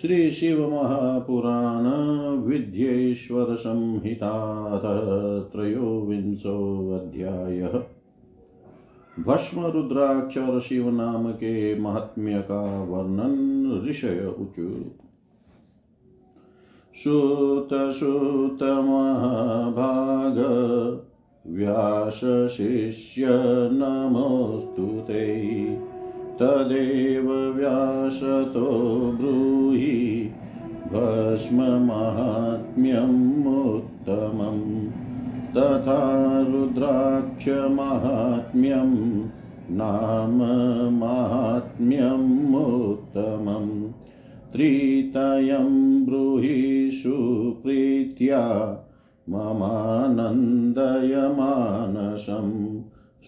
श्री शिव महापुराण विद्येश्वर संहिता त्रयोविंशोऽध्यायः। भस्म रुद्राक्ष और शिव नाम के महात्म्य का वर्णन ऋषय उचु सुत सुत महाभाग व्यास शिष्य नमोऽस्तु ते। तदेव व्यासतो ब्रूहि भस्ममाहात्म्यमुत्तमम् तथा रुद्राक्षमाहात्म्यं नाम माहात्म्यमुत्तमम् त्रितयं ब्रूहि सुप्रीत्या ममानन्दयमानसं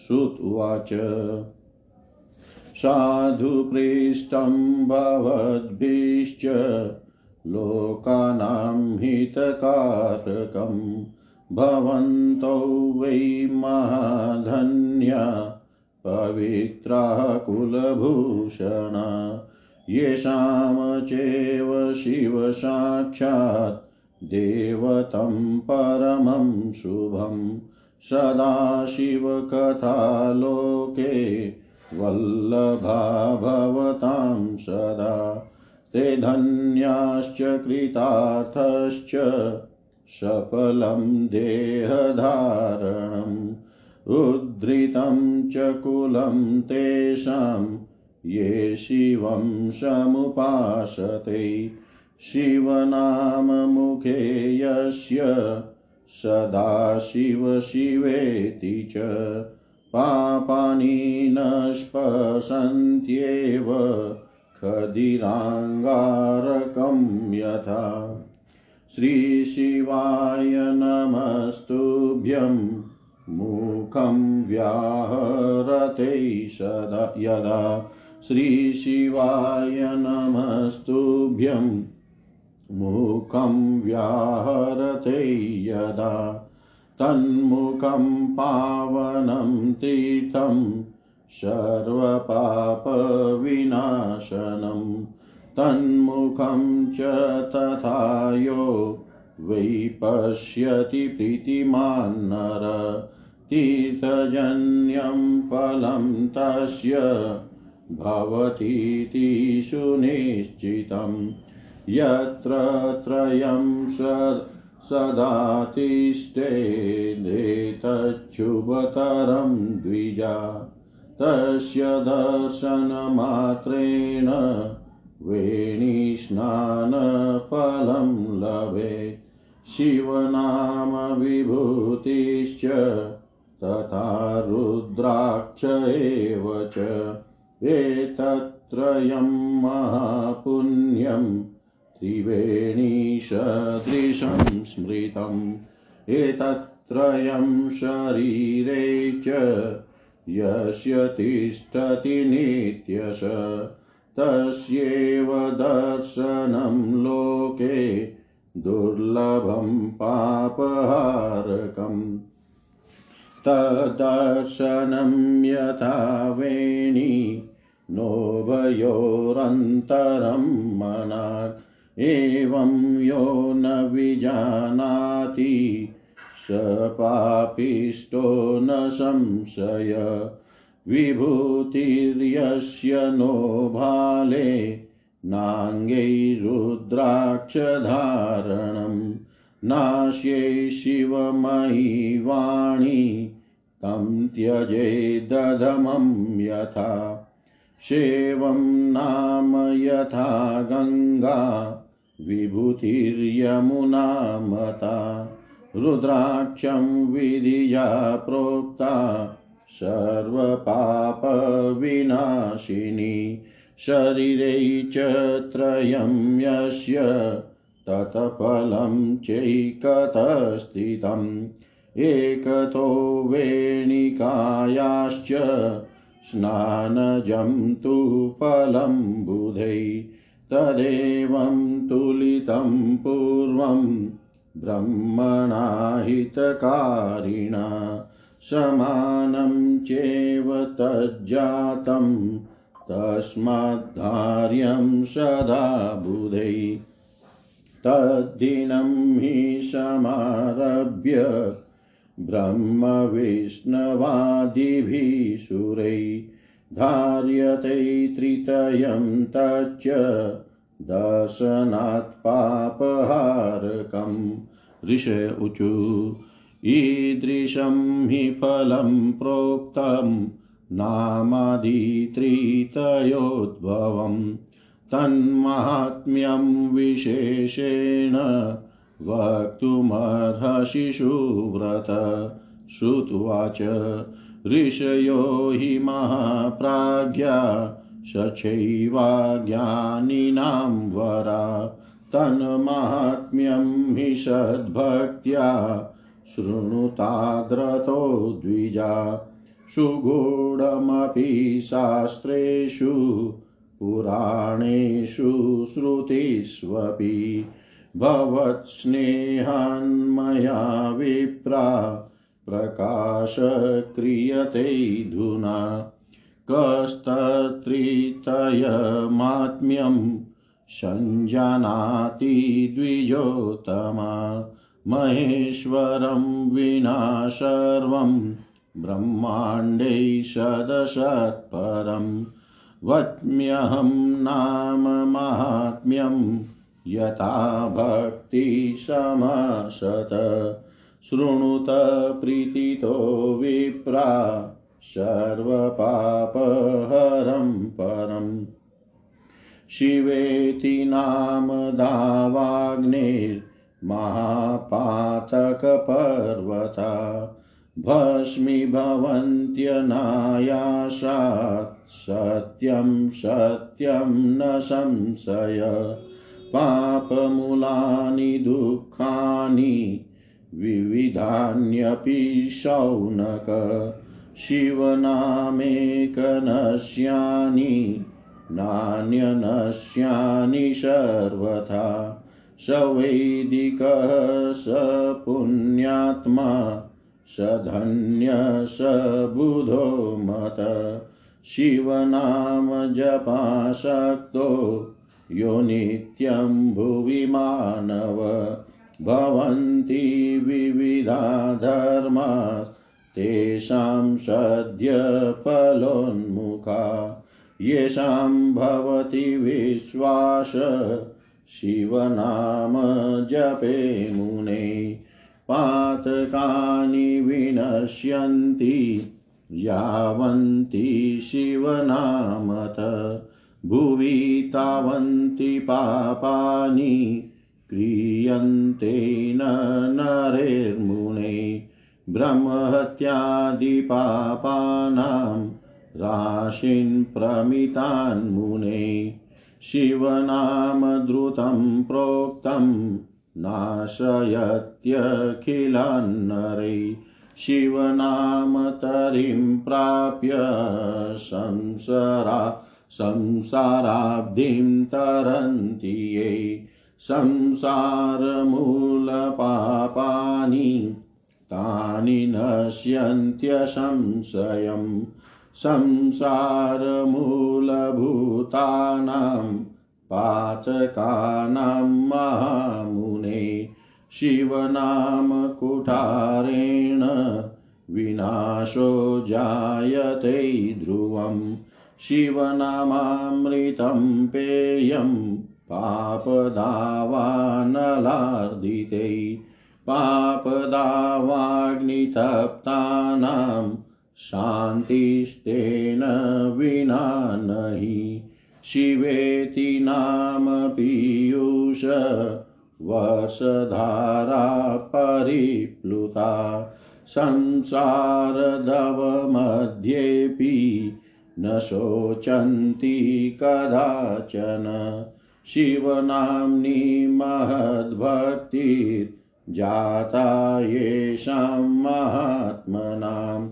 श्रुत्वाच साधु पृष्टं भवद्भिश्च लोकानां हितकारकं भवन्तौ वै महाधन्या पवित्राः कुलभूषणा येषां चैव शिवसाक्षात् देवतं परमं शुभं सदाशिवकथालोके वल्लभा भवतां सदा। ते धन्याश्च, कृतार्थश्च, सफलं देहधारणम् उद्धृतं च कुलं तेषां, ये शिवं समुपासते। शिवनाममुखे यस्य, सदा शिव शिवेति च। पापानि न स्पशन्त्येव खदिराङ्गारकं यथा। श्रीशिवाय नमस्तुभ्यं मुखं व्याहरते सदा यदा। श्रीशिवाय नमस्तुभ्यं मुखं व्याहरते यदा। तन्मुखं पावनं तीर्थं सर्वपापविनाशनं। तन्मुखं च तथा यो वै पश्यति प्रीतिमान्नर तीर्थजन्यं फलं तस्य भवतीति सुनिश्चितं। यत्र त्रयं सदा तिष्ठेदेतच्छुभतरं द्विजा। तस्य दर्शनमात्रेण वेणीस्नानफलं लभेत्। शिवनामविभूतिश्च तथा रुद्राक्ष एव च। एतत्त्रयं महापुण्यम् त्रिवेणीसदृशं स्मृतम् एतत्त्रयं शरीरे च यस्य तिष्ठति नित्यश, तस्यैव दर्शनं लोके दुर्लभं पापहारकम्। तदर्शनं यथा वेणी, नोभयोरन्तरं मनात् एवं यो न विजानाति, स पापिष्टो न संशय। विभूतिर्यस्य नो भाले नाङ्गैरुद्राक्षधारणं नाश्यै शिवमयी वाणी, तं त्यजेदधमं यथा। शेवं नाम यथा गङ्गा विभूतिर्यमुना मता रुद्राक्षं विधिया प्रोक्ता, सर्वपापविनाशिनी, शरीरे च त्रयं यस्य तत्फलं चैकतस्थितम्। एकतो वेणिकायाश्च स्नानजं तु फलं बुधै, तदेवं तुलितं पूर्वं ब्रह्मणा हितकारिणा समानं चेव तज्जातं, तस्माद्धार्यं सदा बुधै। तद्दिनं हि समारभ्य ब्रह्मविष्णवादिभिः सुरै, धार्यते त्रितयं तच्च दर्शनात् पापहारकम्। ऋष ऊचु ईदृशं हि फलं प्रोक्तं नामादित्रितयोद्भवम् तन्माहात्म्यं विशेषेण वक्तुमर्हसि सुव्रत श्रुत्वाच, ऋषयो हि महाप्राज्ञा सचैवाज्ञानिनां वरा, तन्माहात्म्यं हि सद्भक्त्या शृणुताद्रतो द्विजा, सुगूढमपि शास्त्रेषु, पुराणेषु श्रुतिष्वपि, भवत्स्नेहान्मया विप्रा, प्रकाशक्रियते धुना। कस्तत्रितयमात्म्यं सञ्जानाति द्विजोत्तमा महेश्वरं विना सर्वं ब्रह्माण्डे सदसत्परम् वच्म्यहं नाम माहात्म्यं यथा भक्तिसमसत। शृणुत प्रीतितो विप्रा सर्वपापहरं परम् शिवेति नाम दावाग्निर्महापातकपर्वता। भस्मीभवन्त्यनायासात् सत्यं सत्यं न संशय। पापमूलानि दुःखानि विविधान्यपि शौनक। शिवनामेकनश्यानि, नान्यनश्यानि सर्वथा स वैदिकः स पुण्यात्मा स धन्य स बुधो मत, शिवनामजपाशक्तो यो नित्यं भुवि मानव भवन्ति विविधा धर्मा तेषां सद्य फलोन्मुखा, येषां भवति विश्वास, शिवनाम जपे मुने, पातकानि विनश्यन्ति, यावन्ति शिवनामत, भुवि तावन्ति पापानि, क्रियन्ते न नरेर्मुने। ब्रह्महत्यादिपापानां राशिन् प्रमितान्मुने शिवनामद्रुतं प्रोक्तं नाशयत्यखिलान्नरै शिवनामतरिं प्राप्य संसारा संसाराब्धिं तरन्ति ये संसारमूलपापानि तानि नश्यन्त्यसंशयम् संसारमूलभूतानां पातकानां महामुने शिवनामकुठारेण विनाशो जायते ध्रुवम् शिवनामामृतं पेयं पापदावानलार्दिते पापदावाग्नितप्तानां शान्तिस्तेन विना नहि। शिवेति नाम पीयूष वर्षधारा परिप्लुता। संसारदवमध्येऽपि न शोचन्ति कदाचन। शिवनाम्नि महद्भक्तिर्जाता येषां महात्मनाम्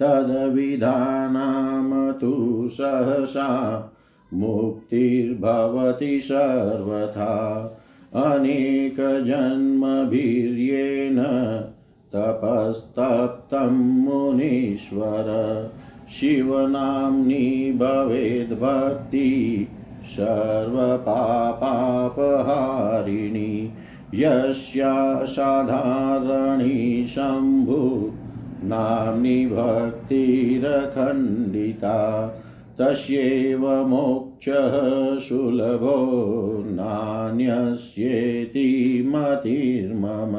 तद्विधानां तु सहसा मुक्तिर्भवति सर्वथा। अनेकजन्मभिर्येण तपस्तप्तं मुनीश्वर शिवनाम्नि भवेद्भक्ति सर्वपापापहारिणी। यस्या साधारणी शम्भु नाम्नि भक्तिरखण्डिता तस्यैव मोक्षः सुलभो नान्यस्येति मतिर्मम।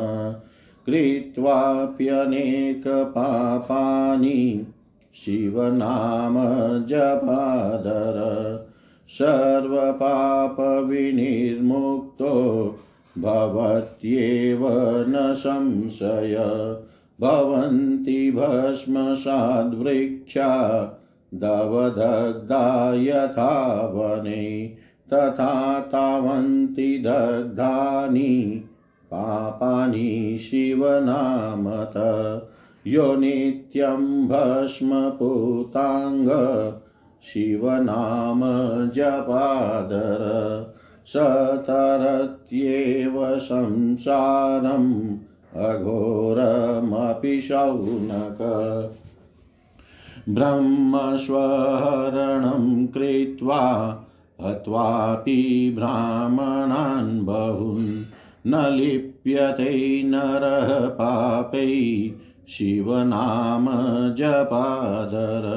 कृत्वाप्यनेकपापानि शिवनाम जपादर। सर्वपापविनिर्मुक्तो भवत्येव न संशय। भवन्ति भस्मसाद्वृक्षा दवदग्धा यथा वने तथा तावन्ति दग्धानि पापानि शिवनामत। यो नित्यं भस्मपुताङ्ग शिवनाम जपादर। सतरत्येव संसारम् अघोरमपि शौनक। ब्रह्मस्वहरणं कृत्वा हत्वापि ब्राह्मणान् बहून् न लिप्यते नरः पापै शिवनाम जपादर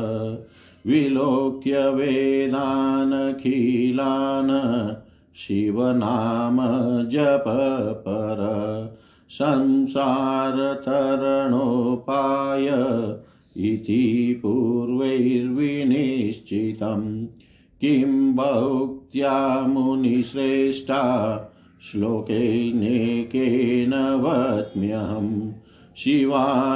विलोक्य वेदानखिलान् शिवनाम जप पर संसारतरणोपाय इति पूर्वैर्विनिश्चितं किं भौक्त्या मुनिश्रेष्ठा श्लोकेनेकेन वच्म्यहम् शिवाभिधानमात्म्यं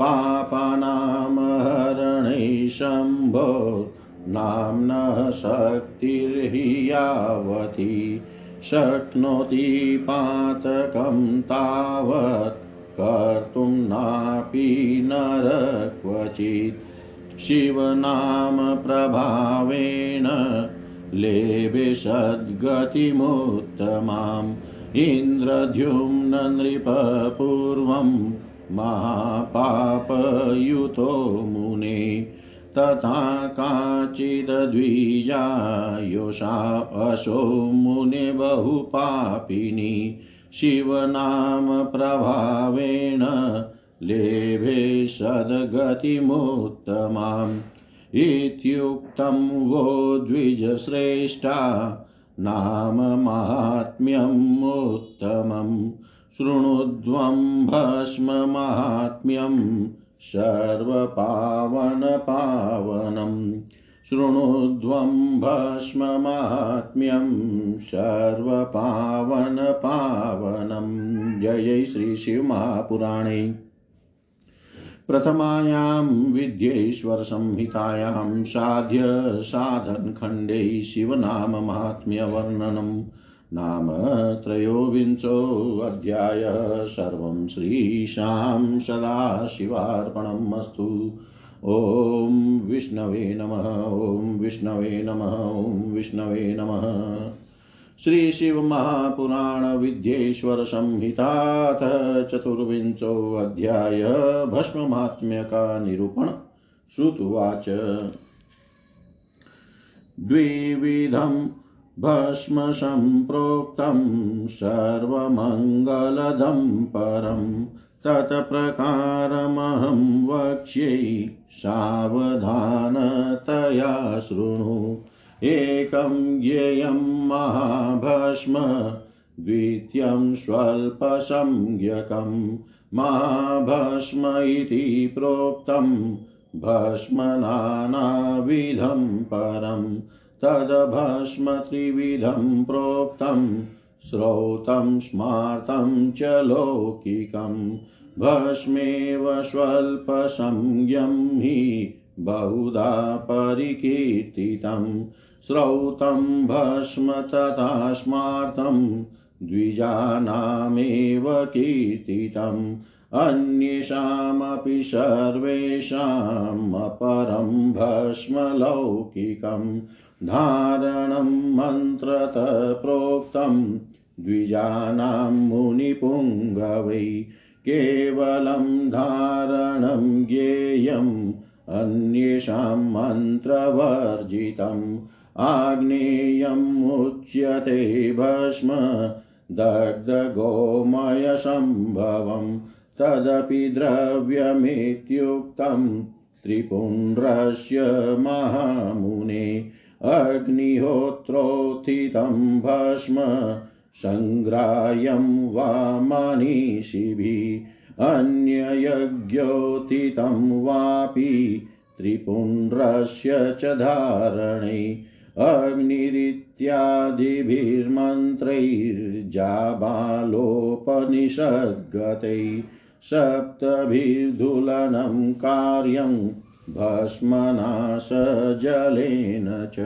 सर्वपापापहारणं पापानामहरणे शम्भो नाम्नः शक्तिर्हि यावती शक्नोति पातकं तावत्, कर्तुं नापि नर क्वचित् शिवनामप्रभावेण लेभे सद्गतिमुत्तमाम्। इन्द्रद्युम्न नृपपूर्वं महापापयुतो मुने तथा काचिद्विजा योषा असौ मुने बहुपापिनी शिवनामप्रभावेण लेभे सद्गतिमुत्तमाम् इत्युक्तं वो द्विजश्रेष्ठा नाम माहात्म्यमुत्तमं शृणुध्वं भस्ममाहात्म्यं सर्वपावनपावनं शृणुध्वं भस्ममाहात्म्यं सर्वपावनपावनं जय श्रीशिवमहापुराणे प्रथमायां विद्येश्वरसंहितायां साध्य साधनखण्डे शिवनाममाहात्म्यवर्णनं नाम त्रयोविंशोऽध्याय सर्वं श्रीशां सदाशिवार्पणम् अस्तु। ॐ विष्णवे नमः, ॐ विष्णवे नमः, ॐ विष्णवे नमः। श्री शिव महापुराण विद्येश्वर संहिताथ चतुर्विंशो अध्याय भस्म महात्म्य का निरूपण श्रुतुवाच। द्विविधं भस्म सम्प्रोक्तं सर्वमङ्गलदं परं तत्प्रकारमहं वक्ष्यै सावधानतया शृणु। एकं ज्ञेयं महाभस्म, द्वितीयं स्वल्पसंज्ञकं महाभस्म इति प्रोक्तं भस्म नानाविधं परं तद्भस्म त्रिविधं प्रोक्तं श्रौतं स्मार्तं च लौकिकं। भस्मेव स्वल्पसंज्ञं हि बहुधा परिकीर्तितम् श्रौतं भस्म तथा स्मार्तं द्विजानामेव कीर्तितम्। अन्येषामपि सर्वेषामपरं भस्मलौकिकं धारणं मन्त्रतः प्रोक्तं द्विजानां मुनिपुङ्गवै केवलं धारणं ज्ञेयम् अन्येषां मन्त्रवर्जितम् आग्नेयमुच्यते भस्म दग्धगोमयसम्भवं तदपि द्रव्यमित्युक्तं त्रिपुण्ड्रस्य महामुने अग्निहोत्रोत्थितं भस्म सङ्ग्राह्यं वा मनीषिभिः अन्ययज्ञोत्थितं वापि त्रिपुण्ड्रस्य च धारणे अग्निरित्यादिभिर्मन्त्रैर्जाबालोपनिषद्गतैः सप्तभिर्दुलनं कार्यं भस्मनाशजलेन च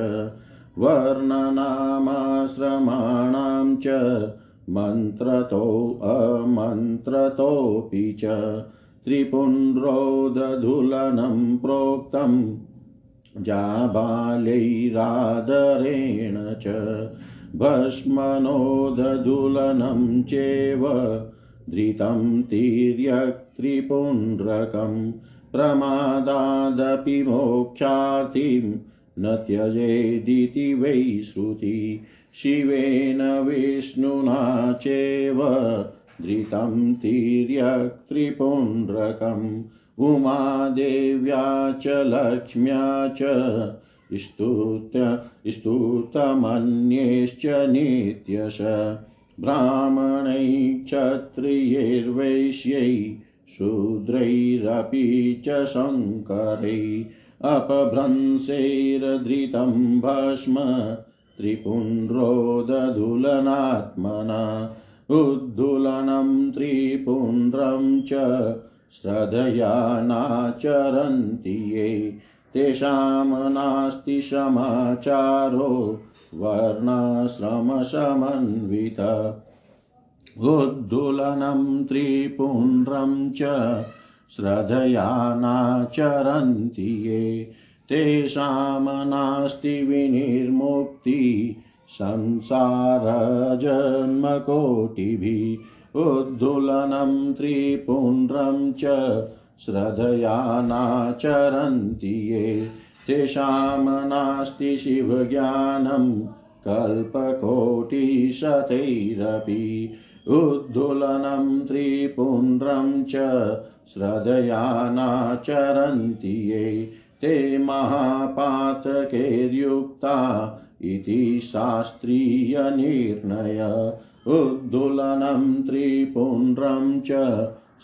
वर्णनामाश्रमाणां च मन्त्रतोऽमन्त्रतोऽपि च त्रिपुण्ड्रोदधुलनं प्रोक्तं जाबालैरादरेण च भस्मनोदधुलनं चेव धृतं तिर्यक्त्रिपुण्ड्रकं प्रमादादपि मोक्षार्थिं न त्यजेदिति वै श्रुति। शिवेन विष्णुना चैव धृतं तिर्यक्त्रिपुण्ड्रकम् उमादेव्या च लक्ष्म्या च स्तुत्य स्तुतमन्यैश्च नित्यश। ब्राह्मणैः शूद्रैरपि च शङ्करैः अपभ्रंशैर्धृतं भस्म त्रिपुण्ड्रोदधुलनात्मना उद्धुलनं त्रिपुण्ड्रं च श्रद्धया नाचरन्ति ये। तेषां नास्ति समाचारो वर्णाश्रमसमन्वित। उद्धुलनं त्रिपुण्ड्रं च श्रद्धया नाचरन्ति ये। तेषां नास्ति विनिर्मुक्ति संसारजन्मकोटिभिः। उद्धुलनं त्रिपुण्ड्रं च श्रद्धया ये। तेषां नास्ति शिवज्ञानं कल्पकोटिशतैरपि। उद्धुलनं त्रिपुण्ड्रं च श्रद्धया नाचरन्ति ये। ते महापातकैर्युक्ता इति शास्त्रीयनिर्णय। उद्धुलनं त्रिपुण्ड्रं च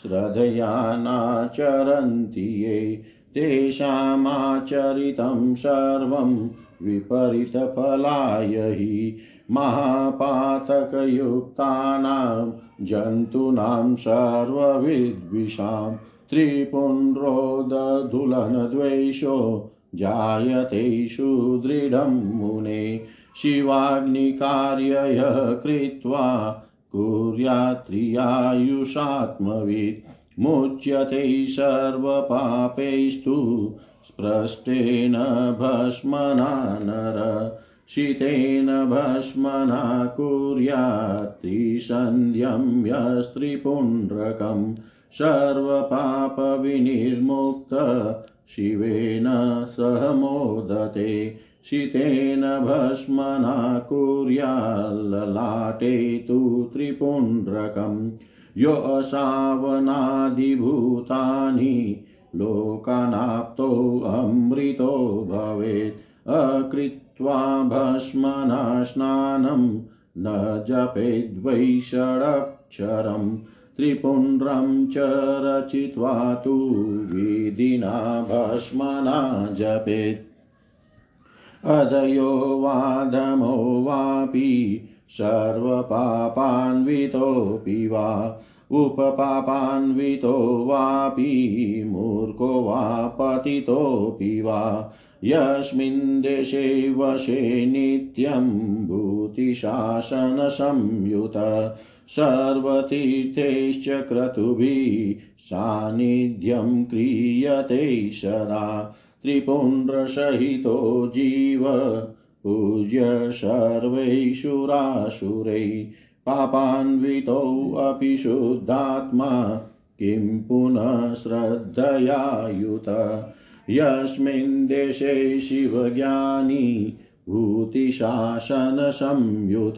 श्रद्धया नाचरन्ति ये। तेषामाचरितं सर्वं विपरीतफलाय हि। महापातकयुक्तानां, जन्तूनां सर्वविद्विषां, त्रिपुण्ड्रोदधुलनद्वेषो जायते सुदृढं मुने, शिवाग्निकार्यय कृत्वा कुर्यात्रियायुषात्मवित् मुच्यते सर्वपापैस्तु स्पृष्टेन भस्मना नर। शीतेन भस्मना कुर्यात्रिसन्ध्यं यस्त्रिपुण्ड्रकं सर्वपापविनिर्मुक्त शिवेन सह मोदते। शीतेन भस्मना कुर्याल्ललाटे तु त्रिपुण्ड्रकम् योऽसावनादिभूतानि लोकानाप्तोऽमृतो भवेत्। अकृत्वा भस्मना स्नानं न जपेद्वै षडक्षरम् त्रिपुण्ड्रं च रचित्वा तु विधिना भस्मना जपेत् अदयो वाधमो वापि सर्वपापान्वितोऽपि वा। उपपापान्वितो वापि मूर्खो वा पतितोऽपि वा। यस्मिन् देशे वशे नित्यं भूतिशासनसंयुत सर्वतीर्थैश्च क्रतुभिः सान्निध्यं क्रियते सदा त्रिपुण्ड्रसहितो जीव पूज्य सर्वैषुरासुरै पापान्वितोऽपि शुद्धात्मा किं पुनः श्रद्धयायुत यस्मिन् देशे शिवज्ञानी भूतिशासनसंयुत,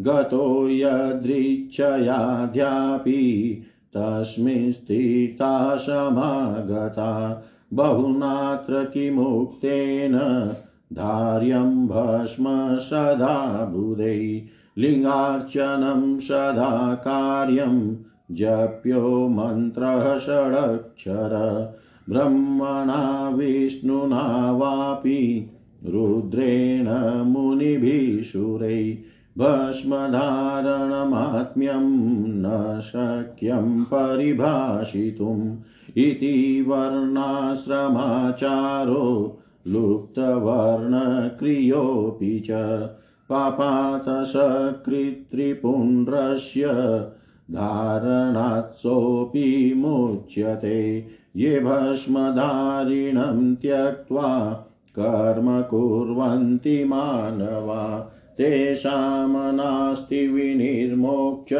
गतो यदृच्छयाध्यापि तस्मिन् स्थिता समागता बहुनात्र किमुक्तेन धार्यं भस्म सदा बुधै, लिङ्गार्चनं सदा कार्यं जप्यो मन्त्रः षडक्षर। ब्रह्मणा विष्णुना वापि रुद्रेण मुनिभिः सुरै भस्मधारणमात्म्यं न शक्यं परिभाषितुम् इति वर्णाश्रमाचारो लुप्तवर्णक्रियोऽपि च पापातसकृत्रिपुण्ड्रस्य धारणात्सोऽपि मुच्यते। ये भस्मधारिणं त्यक्त्वा कर्म कुर्वन्ति मानवा। तेषां नास्ति विनिर्मोक्ष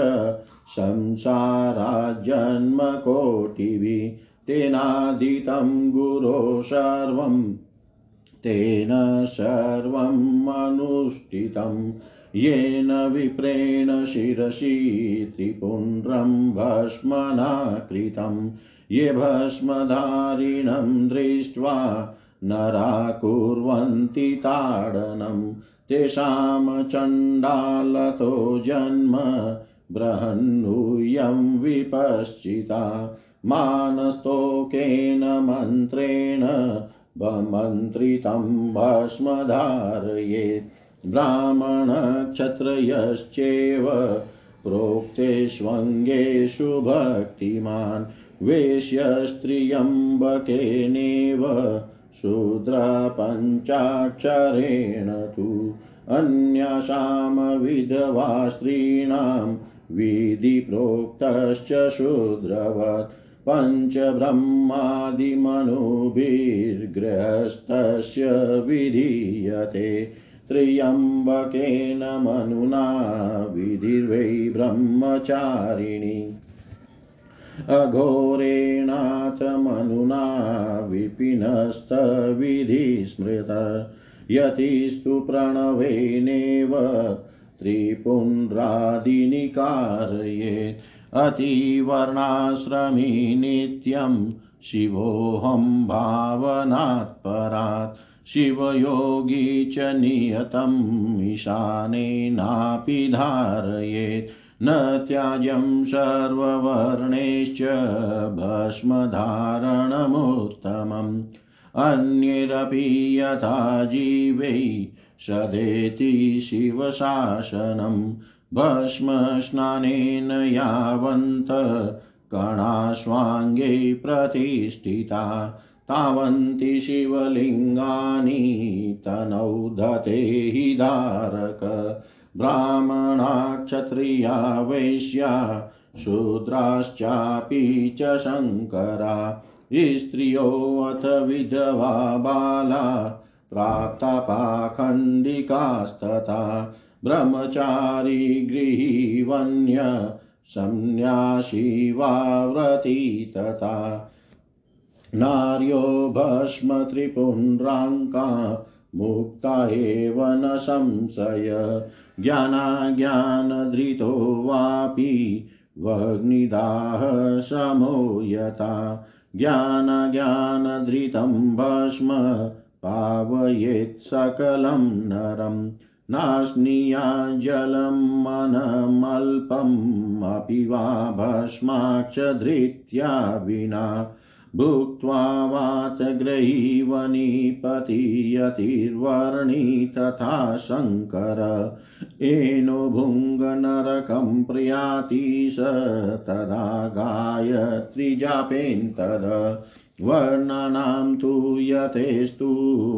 संसाराजन्मकोटिभिः तेनादितं गुरो सर्वं, तेन सर्वम् अनुष्ठितं। येन विप्रेण शिरसि त्रिपुण्ड्रं भस्मना कृतं ये भस्मधारिणं दृष्ट्वा नरा कुर्वन्ति ताडनं। तेषां चण्डालतो जन्म बृहन्नूयं विपश्चिता। मानस्तोकेन मन्त्रेण मन्त्रितं भस्मधारयेत्। ब्राह्मणक्षत्रयश्चैव प्रोक्तेष्वङ्गेषु भक्तिमान् वेश्यस्त्रियम्बकेनेव शूद्रपञ्चाक्षरेण तु अन्यासां विधवा स्त्रीणां विधिप्रोक्तश्च शूद्रवत् पञ्चब्रह्मादिमनुभिर्गृहस्थस्य विधीयते। त्र्यम्बकेन मनुना विधिर्वै ब्रह्मचारिणी। अघोरेणाथमनुना विपिनस्तविधिस्मृत यतिस्तु प्रणवेनेव त्रिपुण्ड्रादिनिकारयेत् अतिवर्णाश्रमी नित्यं शिवोऽहं भावनात् परात् शिवयोगी च नियतम् ईशानेनापि धारयेत् न त्याज्यं सर्ववर्णैश्च भस्मधारणमुत्तमम्। अन्यैरपि यथा जीवै सदेति शिवशासनम्। भस्मस्नानेन यावन्त कणाश्वाङ्गे प्रतिष्ठिता। तावन्ति शिवलिङ्गानि तनौ दते हि धारक। ब्राह्मणा क्षत्रिया वैश्या, शूद्राश्चापि च शङ्करा। स्त्रियोऽथ विधवा बाला प्राप्तापाखण्डिकास्तथा ब्रह्मचारी गृहीवन्य संन्यासी वा व्रती तथा। नार्यो भस्मत्रिपुण्ड्राङ्का, मुक्ता एव न संशय। ज्ञानाज्ञानधृतो वापि वग्निदाह समो यथा ज्ञानज्ञानधृतं भस्म पावयेत् सकलं नरम् नाश्नीया जलमनमल्पम् अपि वा भस्माक्षधृत्या विना। भुक्त्वा वातग्रहीवनिपतियतिर्वर्णी तथा शङ्कर। एनो भुङ्गनरकं प्रयाति स तदा गायत्रिजापेन्तद वर्णानां तु यथेस्तु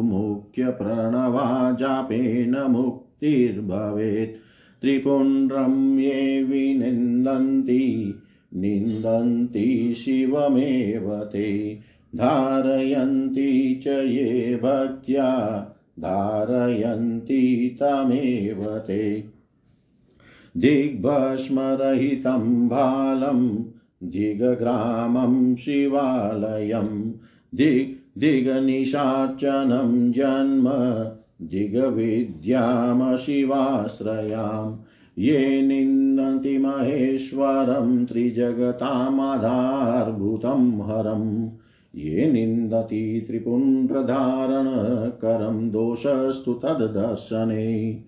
मुख्यप्रणवा जापेन मुक्तिर्भवेत्। त्रिपुण्ड्रं ये विनिन्दन्ति निन्दन्ति शिवमेव ते। धारयन्ति च ये भक्त्या, धारयन्ति तमेव ते। दिग्भस्मरहितं बालं दिगग्रामं शिवालयं। दिग्, दिगनिशार्चनं जन्म, दिगविद्यामशिवाश्रयाम्। ये निन्दन्ति महेश्वरं त्रिजगतामाधारभूतं हरम्। ये निन्दति त्रिपुण्ड्रधारणकरं दोषस्तु तद्दर्शने।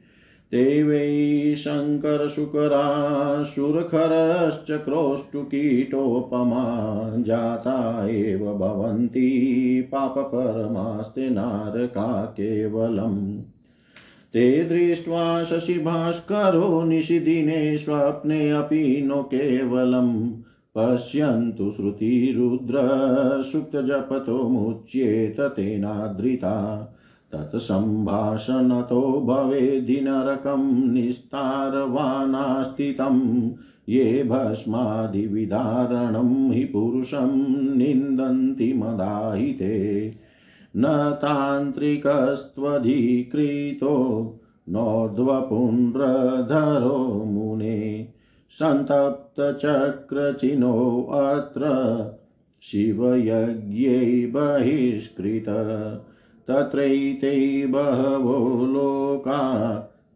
ते वै शङ्करशुकराशुरखरश्च क्रोष्टुकीटोपमा जाता एव भवन्ति पापपरमास्ते नारका केवलम्। ते दृष्ट्वा शशिभास्करो निशिदिने स्वप्ने अपि नो केवलम् पश्यन्तु श्रुतिरुद्रसुप्तजपतो मुच्येत तेनादृता तत्सम्भाषणतो भवेदिनरकं निस्तारवानास्ति तं ये भस्मादिविदारणं हि पुरुषं निन्दन्ति मदाहिते न तान्त्रिकस्त्वधिकृतो नोर्ध्वपुण्ड्रधरो मुने। सन्तप्तचक्रचिनोऽत्र शिवयज्ञै बहिष्कृत। तत्रैते बहवो लोका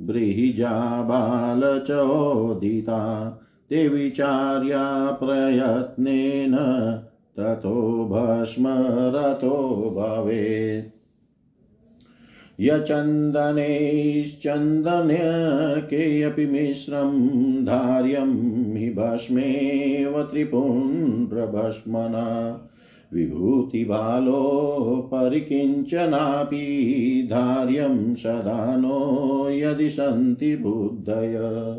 बृहिजाबालचोदिता ते विचार्या प्रयत्नेन ततो भस्मरतो भवेत्। यचन्दनैश्चन्दनकेऽपि मिश्रं धार्यं हि भस्मेव त्रिपुण्ड्रभस्मना। विभूतिबालोपरि किञ्चनापि धार्यं सदा नो यदि सन्ति बुद्धय।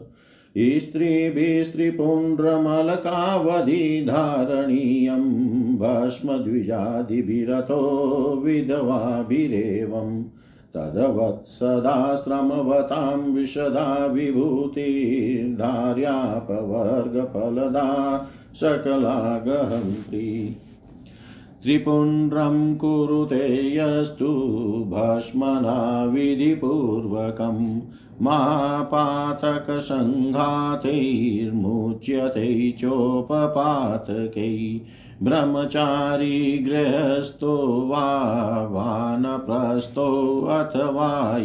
स्त्रीभिस्त्रीपुण्ड्रमलकावधिधारणीयं भस्मद्विजादिभिरतो विधवाभिरेवम् तदवत्सदाश्रमवतां विशदा विभूतिर्धार्यापवर्गफलदा सकला गहन्ति त्रिपुण्ड्रं कुरुते यस्तु भस्मना विधिपूर्वकं मापातकसङ्घातैर्मुच्यते चोपपातकै ब्रह्मचारी गृहस्थो वा वानप्रस्थो अथवा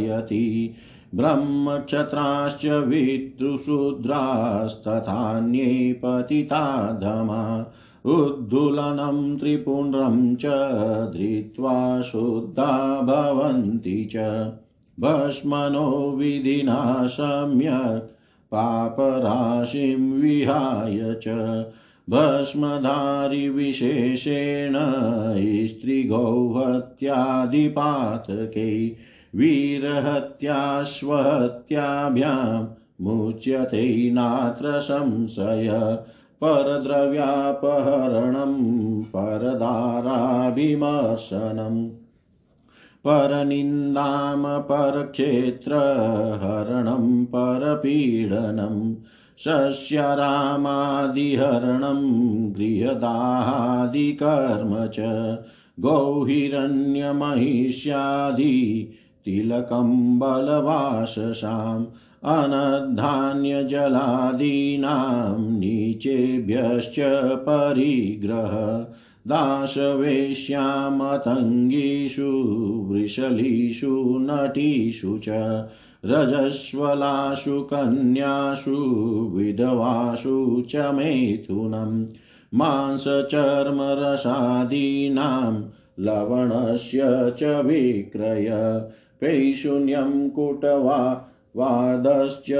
ब्रह्मक्षत्राश्च वितृशूद्रास्तथान्ये पतिताधमा उद्धूलनं त्रिपुण्ड्रं च धृत्वा शुद्धा भवन्ति च। भस्मनो विधिना सम्यक्, पापराशिं विहाय च। भस्मधारिविशेषेण स्त्रीगौहत्यादिपातकै, वीरहत्याश्वहत्याभ्यां मुच्यते नात्र संशय। परद्रव्यापहरणं परदाराभिमर्शनम्। परनिन्दां परक्षेत्रहरणं परपीडनं शस्यरामादिहरणं गृहदाहादिकर्म च गौहिरण्यमहिष्यादि तिलकं बलवाससाम् अनधान्यजलादीनां नीचेभ्यश्च परिग्रह दाशवेश्यामतङ्गीषु वृषलीषु, नटीषु च, रजस्वलासु, कन्यासु, विधवासु च मैथुनं, मांसचर्मरसादीनां, लवणस्य च विक्रय, पैशून्यं कुटवा वादश्च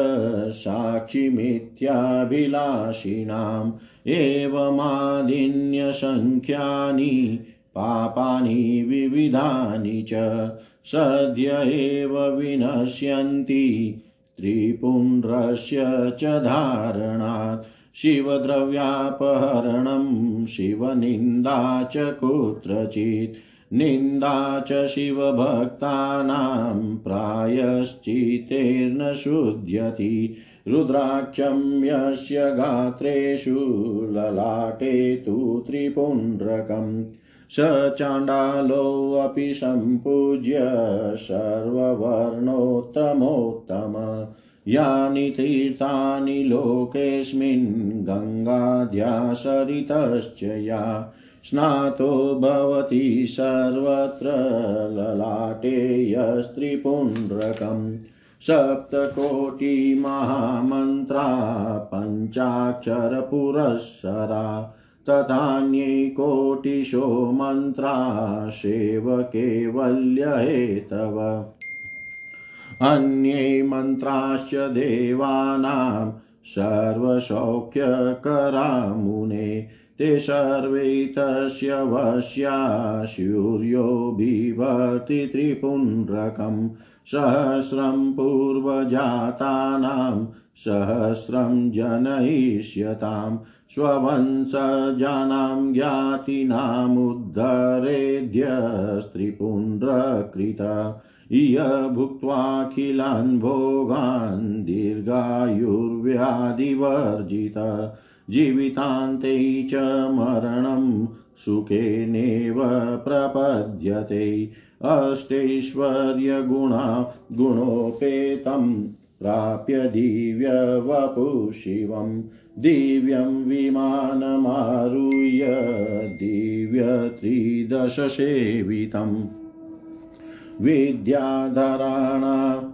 साक्षिमिथ्याभिलाषिणाम् एवमादिन्यसङ्ख्यानि पापानि, विविधानि च सद्य एव विनश्यन्ति। त्रिपुण्ड्रस्य च धारणात् शिवद्रव्यापहरणं शिवनिन्दा च कुत्रचित् निन्दा च शिवभक्तानां प्रायश्चितेर्न शुध्यति। रुद्राक्षं यस्य गात्रेषु ललाटे तु त्रिपुण्ड्रकम्। स चाण्डालोऽपि सम्पूज्य सर्ववर्णोत्तमोत्तम। यानि तीर्थानि लोकेऽस्मिन् गङ्गाद्या सरितश्च या। स्नातो भवति सर्वत्र ललाटे यस्त्रिपुण्ड्रकम् सप्तकोटिमहामन्त्रा पञ्चाक्षरपुरःसरा। तथान्ये कोटिशो मन्त्रा सेवकेवल्यहेतव। अन्ये मन्त्राश्च देवानां सर्वसौख्यकरा मुने ते सर्वे तस्य वश्या सूर्यो बिभर्ति त्रिपुण्ड्रकम् सहस्रं पूर्वजातानां, सहस्रं जनयिष्यताम्, स्ववंशजानां ज्ञातीनामुद्धरेद्यस्त्रिपुण्ड्रकृत। इय भुक्त्वाखिलान् भोगान् दीर्घायुर्व्याधिवर्जित। जीवितान्ते च मरणं सुखेनेव प्रपद्यते। अष्टैश्वर्यगुणा गुणोपेतं प्राप्य दिव्यवपु शिवं दिव्यं विमानमारुह्य दिव्यत्रिदशसेवितम् विद्याधराणा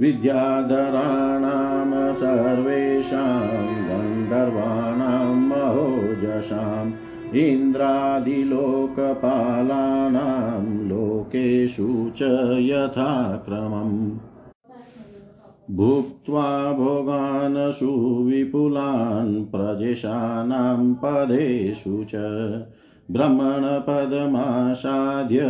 विद्याधराणां सर्वेषां गन्धर्वाणां महोजसाम् इन्द्रादिलोकपालानां लोकेषु च यथाक्रमम्। भुक्त्वा भोगान् सुविपुलान् प्रजेशानां पदेषु च भ्रमणपदमासाद्य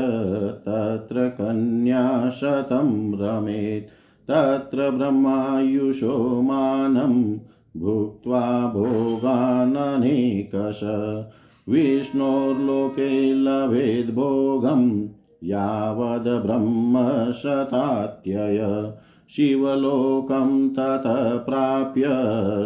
तत्र कन्याशतं रमेत्, तत्र ब्रह्मायुषो मानं भुक्त्वा भोगाननेकश विष्णोर्लोके लभेद्भोगं यावद् ब्रह्मशतात्यय। शिवलोकं ततः प्राप्य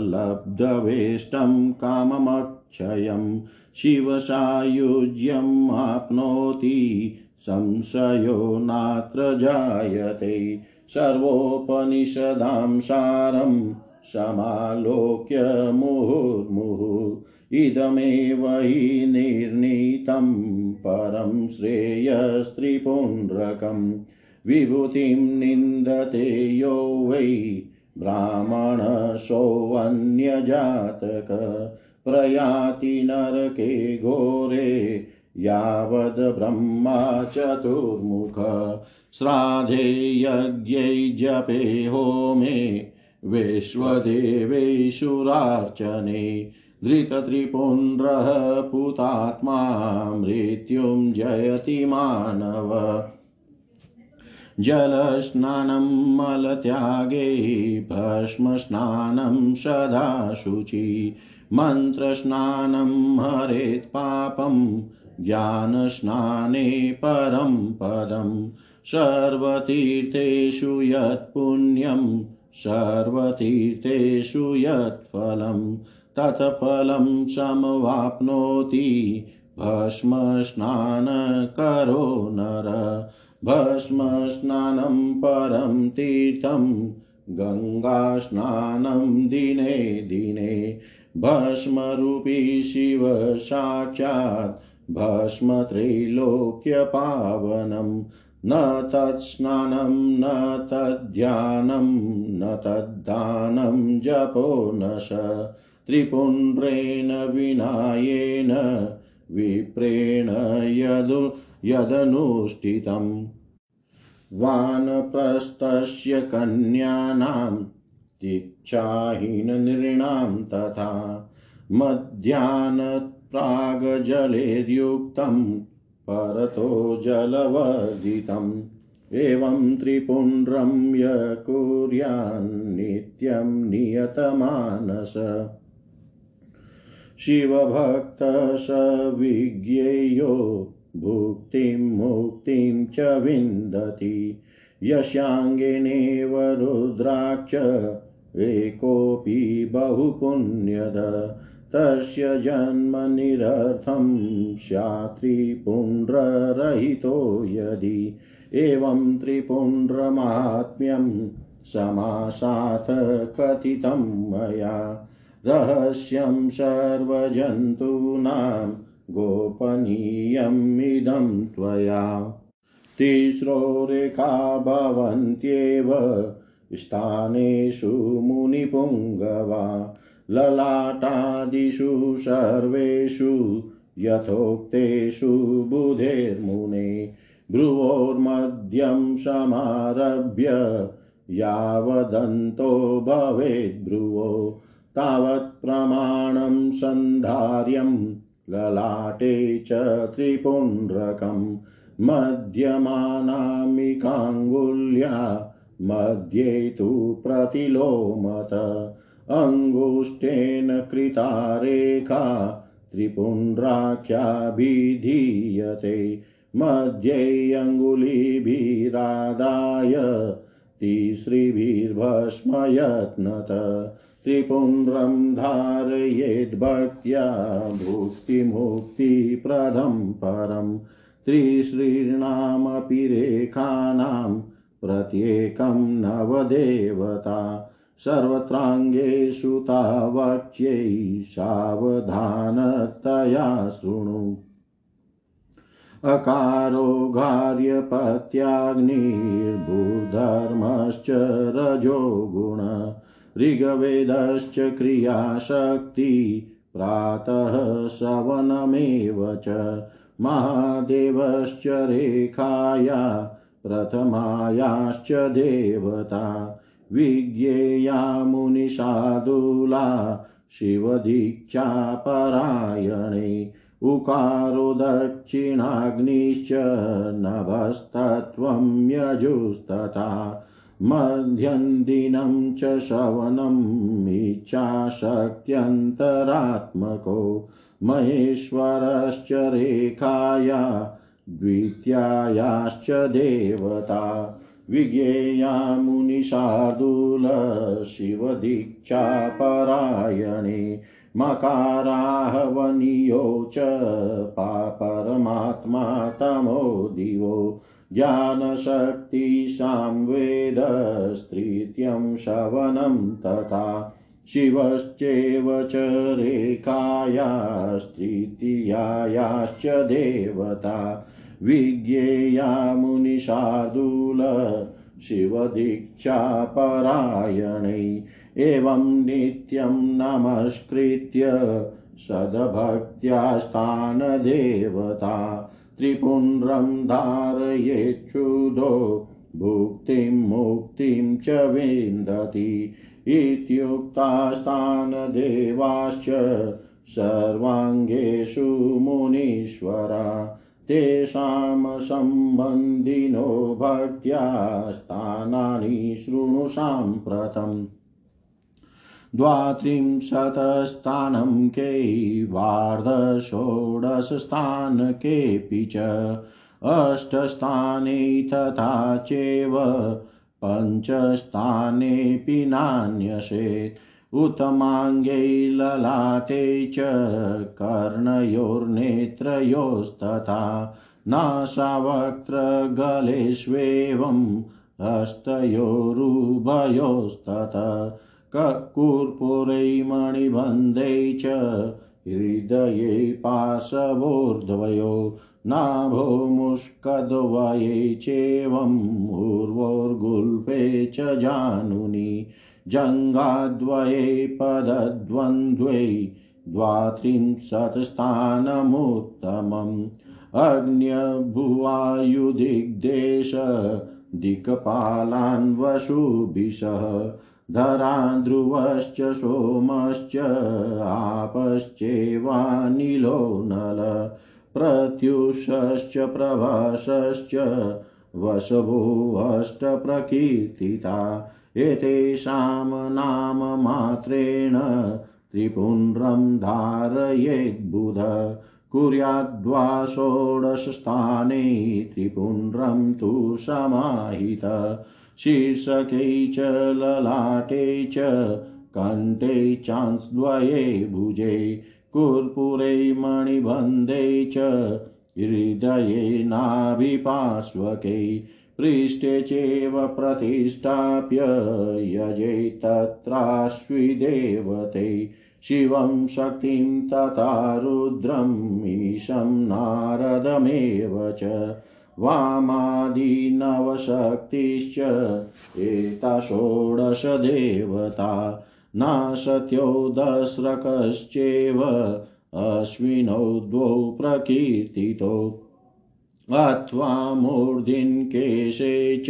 लब्धवेष्टं काममक्षयम्। शिवसायुज्यम् आप्नोति, संशयो नात्र जायते। सर्वोपनिषदां सारं समालोक्य मुहुर्मुहुः इदमेव हि निर्णीतं परं श्रेयस्त्रिपुण्ड्रकम् विभूतिं निन्दते यो वै ब्राह्मणसोऽन्यजातक प्रयाति नरके घोरे यावद् ब्रह्मा चतुर्मुख। श्राद्धे यज्ञै जपे होमे विश्वदेवेशुरार्चने धृतत्रिपुण्ड्रः पुतात्मा मृत्युं जयति मानव। जलस्नानं मलत्यागे भस्मस्नानं सदा शुचि मन्त्रस्नानं हरेत् पापं, ज्ञानस्नाने परं पदं। सर्वतीर्थेषु यत्पुण्यं सर्वतीर्थेषु यत्फलं तत्फलं समवाप्नोति। भस्मस्नानकरो नर, भस्मस्नानं परं तीर्थं, गङ्गास्नानं दिने दिने। भस्मरूपी शिव साक्षात् भस्मत्रैलोक्यपावनं, न तत्स्नानं न तद्ध्यानं न तद्दानं जपो न स त्रिपुण्ड्रेण विनायेन विप्रेण यदु यदनुष्ठितम्। वानप्रस्थस्य कन्यानां दीक्षाहीननृणां तथा मध्याह्नप्राग्जलेर्युक्तं परतो जलवर्जितम् एवं त्रिपुण्ड्रं य कुर्यान्नित्यं नियतमानस। शिवभक्तः स विज्ञेयो भुक्तिं मुक्तिं च विन्दति। यस्याङ्गेनेव रुद्राक्ष एकोऽपि बहुपुण्यद। तस्य जन्मनिरर्थं स्यात्रिपुण्ड्ररहितो यदि एवं त्रिपुण्ड्रमाहात्म्यं समासाथ कथितं मया। रहस्यं सर्वजन्तूनां गोपनीयमिदं त्वया। तिस्रो रेखा भवन्त्येव स्थानेषु मुनिपुङ्गवा। ललाटादिषु सर्वेषु यथोक्तेषु बुधेर्मुने। भ्रुवोर्मध्यं समारभ्य यावदन्तो भवेद्भ्रुवो तावत् प्रमाणं सन्धार्यं ललाटे च त्रिपुण्ड्रकं मध्यमानामिकाङ्गुल्या मध्ये तु प्रतिलोमत अङ्गुष्ठेन कृता रेखा त्रिपुण्ड्राख्याभिधीयते मध्ये अङ्गुलिभिरादाय तिसृभिर्भस्मयत्नत त्रिपुण्ड्रं धारयेद्भक्त्या भुक्तिमुक्तिप्रदं परं, त्रिश्रीणामपि रेखानां प्रत्येकं नवदेवता, सर्वत्राङ्गेषु तावक्ष्यै सावधानतया शृणु। अकारो घार्यपत्याग्निर्भूधर्मश्च रजो गुण, ऋग्वेदश्च क्रियाशक्ति, प्रातः सवनमेव च, महादेवश्च रेखाया, प्रथमायाश्च देवता, विज्ञेया मुनिषादुला शिवदीक्षापरायणे। उकारो दक्षिणाग्निश्च नभस्तत्त्वं यजुस्तथा। मध्यन्दिनं च शवनम् इच्छाशक्त्यन्तरात्मको। महेश्वरश्च रेखाया द्वितीयाश्च देवता। विज्ञेया मुनिशार्दूलशिवदीक्षापरायणे मकाराहवनीयो च पापरमात्मा तमो दिवो ज्ञानशक्तिसांवेदस्त्रीत्यं शवनं तथा शिवश्चैव च रेखायास्त्रीतियायाश्च देवता। विज्ञेया मुनिशार्दूल शिवदीक्षापरायणै एवं नित्यं नमस्कृत्य सद्भक्त्यास्तानदेवता त्रिपुण्ड्रं धारयेच्छुदो, भुक्तिं मुक्तिं च विन्दति इत्युक्तास्तानदेवाश्च सर्वाङ्गेषु मुनीश्वरा, तेषां सम्बन्धिनो भक्त्यास्थानानि शृणु साम्प्रतम्। द्वात्रिंशतस्थानं कैवार्धषोडशस्थानकेऽपि च अष्टस्थाने तथा चैव पञ्चस्थानेऽपि नान्यसेत् उत्तमाङ्गै ललाटे च कर्णयोर्नेत्रयोस्तथा नासावक्त्रगलेष्वेवं हस्तयोरुभयोस्तथा कर्पूरै मणिबन्धै च हृदये पाशवोर्ध्वयो नाभो मुष्कद्वये चैवम् ऊर्वोर्गुल्पे च जानुनि जङ्गाद्वये पदद्वन्द्वे द्वात्रिंशत्स्थानमुत्तमम् अग्न्यभुवायुदिग्देश दिक्पालान् धरा ध्रुवश्च सोमश्च आपश्चेवानिलो नल प्रत्युषश्च प्रभासश्च वशभोऽष्टप्रकीर्तिता एतेषां नाममात्रेण त्रिपुण्ड्रं धारयेद्बुध, कुर्याद्वा षोडशस्थाने त्रिपुण्ड्रं तु समाहित। शीर्षके च, ललाटे च, कण्ठे चांस्द्वये भुजे, कर्पूरे मणिबन्धे च, हृदये नाभिपार्श्वके, पृष्ठे चैव प्रतिष्ठाप्य, यजे तत्राश्विदेवते शिवं शक्तिं तथा रुद्रम् ईशं नारदमेव च। वामादिनवशक्तिश्च एता षोडश देवता नासत्यो दस्रकश्चैव अश्विनौ द्वौ प्रकीर्तितो। अथवा मूर्धिन्केशे च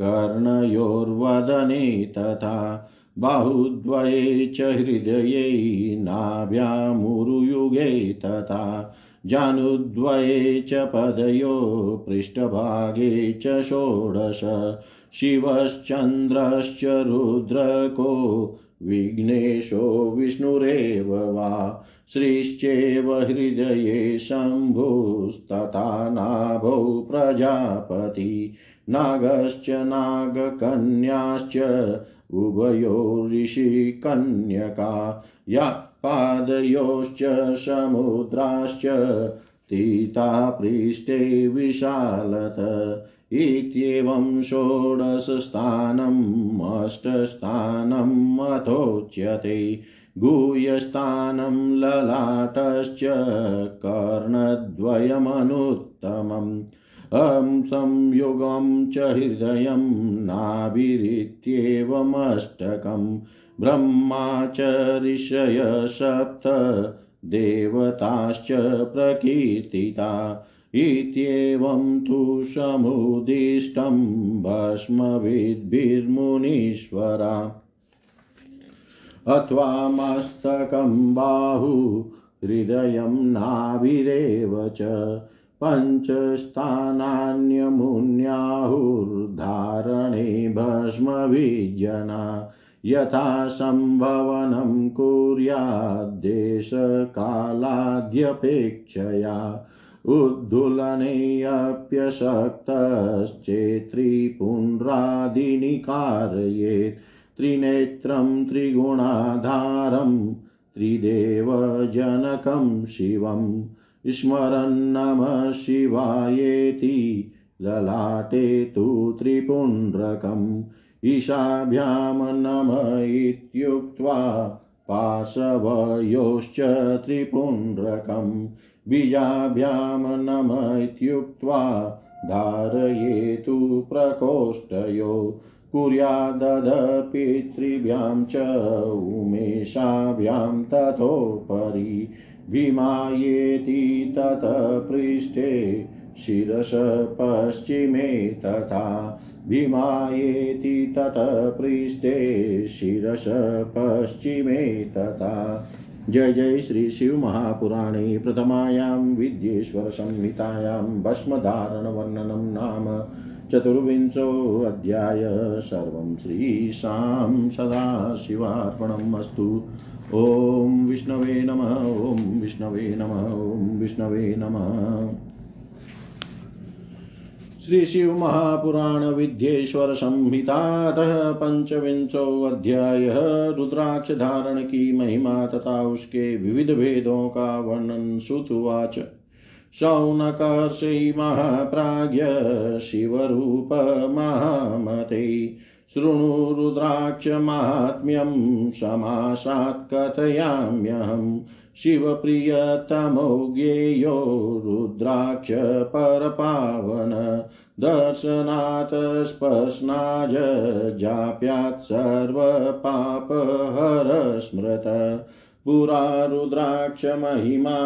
कर्णयोर्वदने तथा बाहुद्वये च हृदये नाभ्यामुरुयुगे तथा जानुद्वये च पदयो पृष्ठभागे च षोडश, शिवश्चन्द्रश्च रुद्रको विघ्नेशो विष्णुरेव वा श्रीश्चेव हृदये शम्भुस्तथा नाभौ प्रजापति, नागश्च नागकन्याश्च उभयो ऋषिकन्यका, या पादयोश्च, समुद्राश्च तीता पृष्ठे विशालत। इत्येवं षोडशस्थानम् अष्टस्थानम् अथोच्यते। गुह्यस्थानं ललाटश्च, कर्णद्वयमनुत्तमम्। अं संयुगं च हृदयं नाभिरित्येवमष्टकं ब्रह्मा च सप्त देवताश्च प्रकीर्तिता इत्येवं तु समुदिष्टं भस्मविद्भिर्मुनीश्वरा। अथवा मस्तकं बाहु हृदयं नाभिरेव च पञ्चस्थानान्यमुन्याहुर्धारणे भस्मविजना यथा सम्भवनं कुर्याद्देशकालाद्यपेक्षया उद्धुलनेऽप्यशक्तश्चेत्त्रिपुण्ड्रादिनिकारयेत् त्रिनेत्रं त्रिगुणाधारं त्रिदेवजनकं शिवम् स्मरन्नमः शिवायेति ललाटे तु त्रिपुण्ड्रकम्। ईशाभ्यां नम इत्युक्त्वा पाशवयोश्च त्रिपुण्ड्रकम् बीजाभ्यां नम इत्युक्त्वा धारयेतु प्रकोष्ठयो। कुर्याददपितृभ्यां च उमेशाभ्यां ततोपरि भीमायेति ततः पृष्ठे शिरस तथा भीमायेति ततः पृष्ठे शिरस पश्चिमे तथा। जय जय श्री शिव महापुराणे प्रथमायां विद्येश्वरसंहितायां भस्मधारणवर्णनं नाम चतुर्विंशोऽध्याय सर्वं श्रीशां सदाशिवार्पणम् अस्तु। ॐ विष्णवे नमः, ॐ विष्णवे नमः, ॐ विष्णवे नमः। श्री शिव महापुराण विद्येश्वर संहितातः पंचविंशो अध्याय रुद्राक्ष धारण की महिमा तथा उसके विविध भेदों का वर्णन सुतुवाच शौनकर्षै महाप्राज्ञ महामते शृणु रुद्राक्षमाहात्म्यं समासात् कथयाम्यहम् शिवप्रियतमो ज्ञेयो रुद्राक्ष परपावन दर्शनात् स्पश्नाज जाप्यात् सर्वपापहर स्मृत पुरा रुद्राक्षमहिमा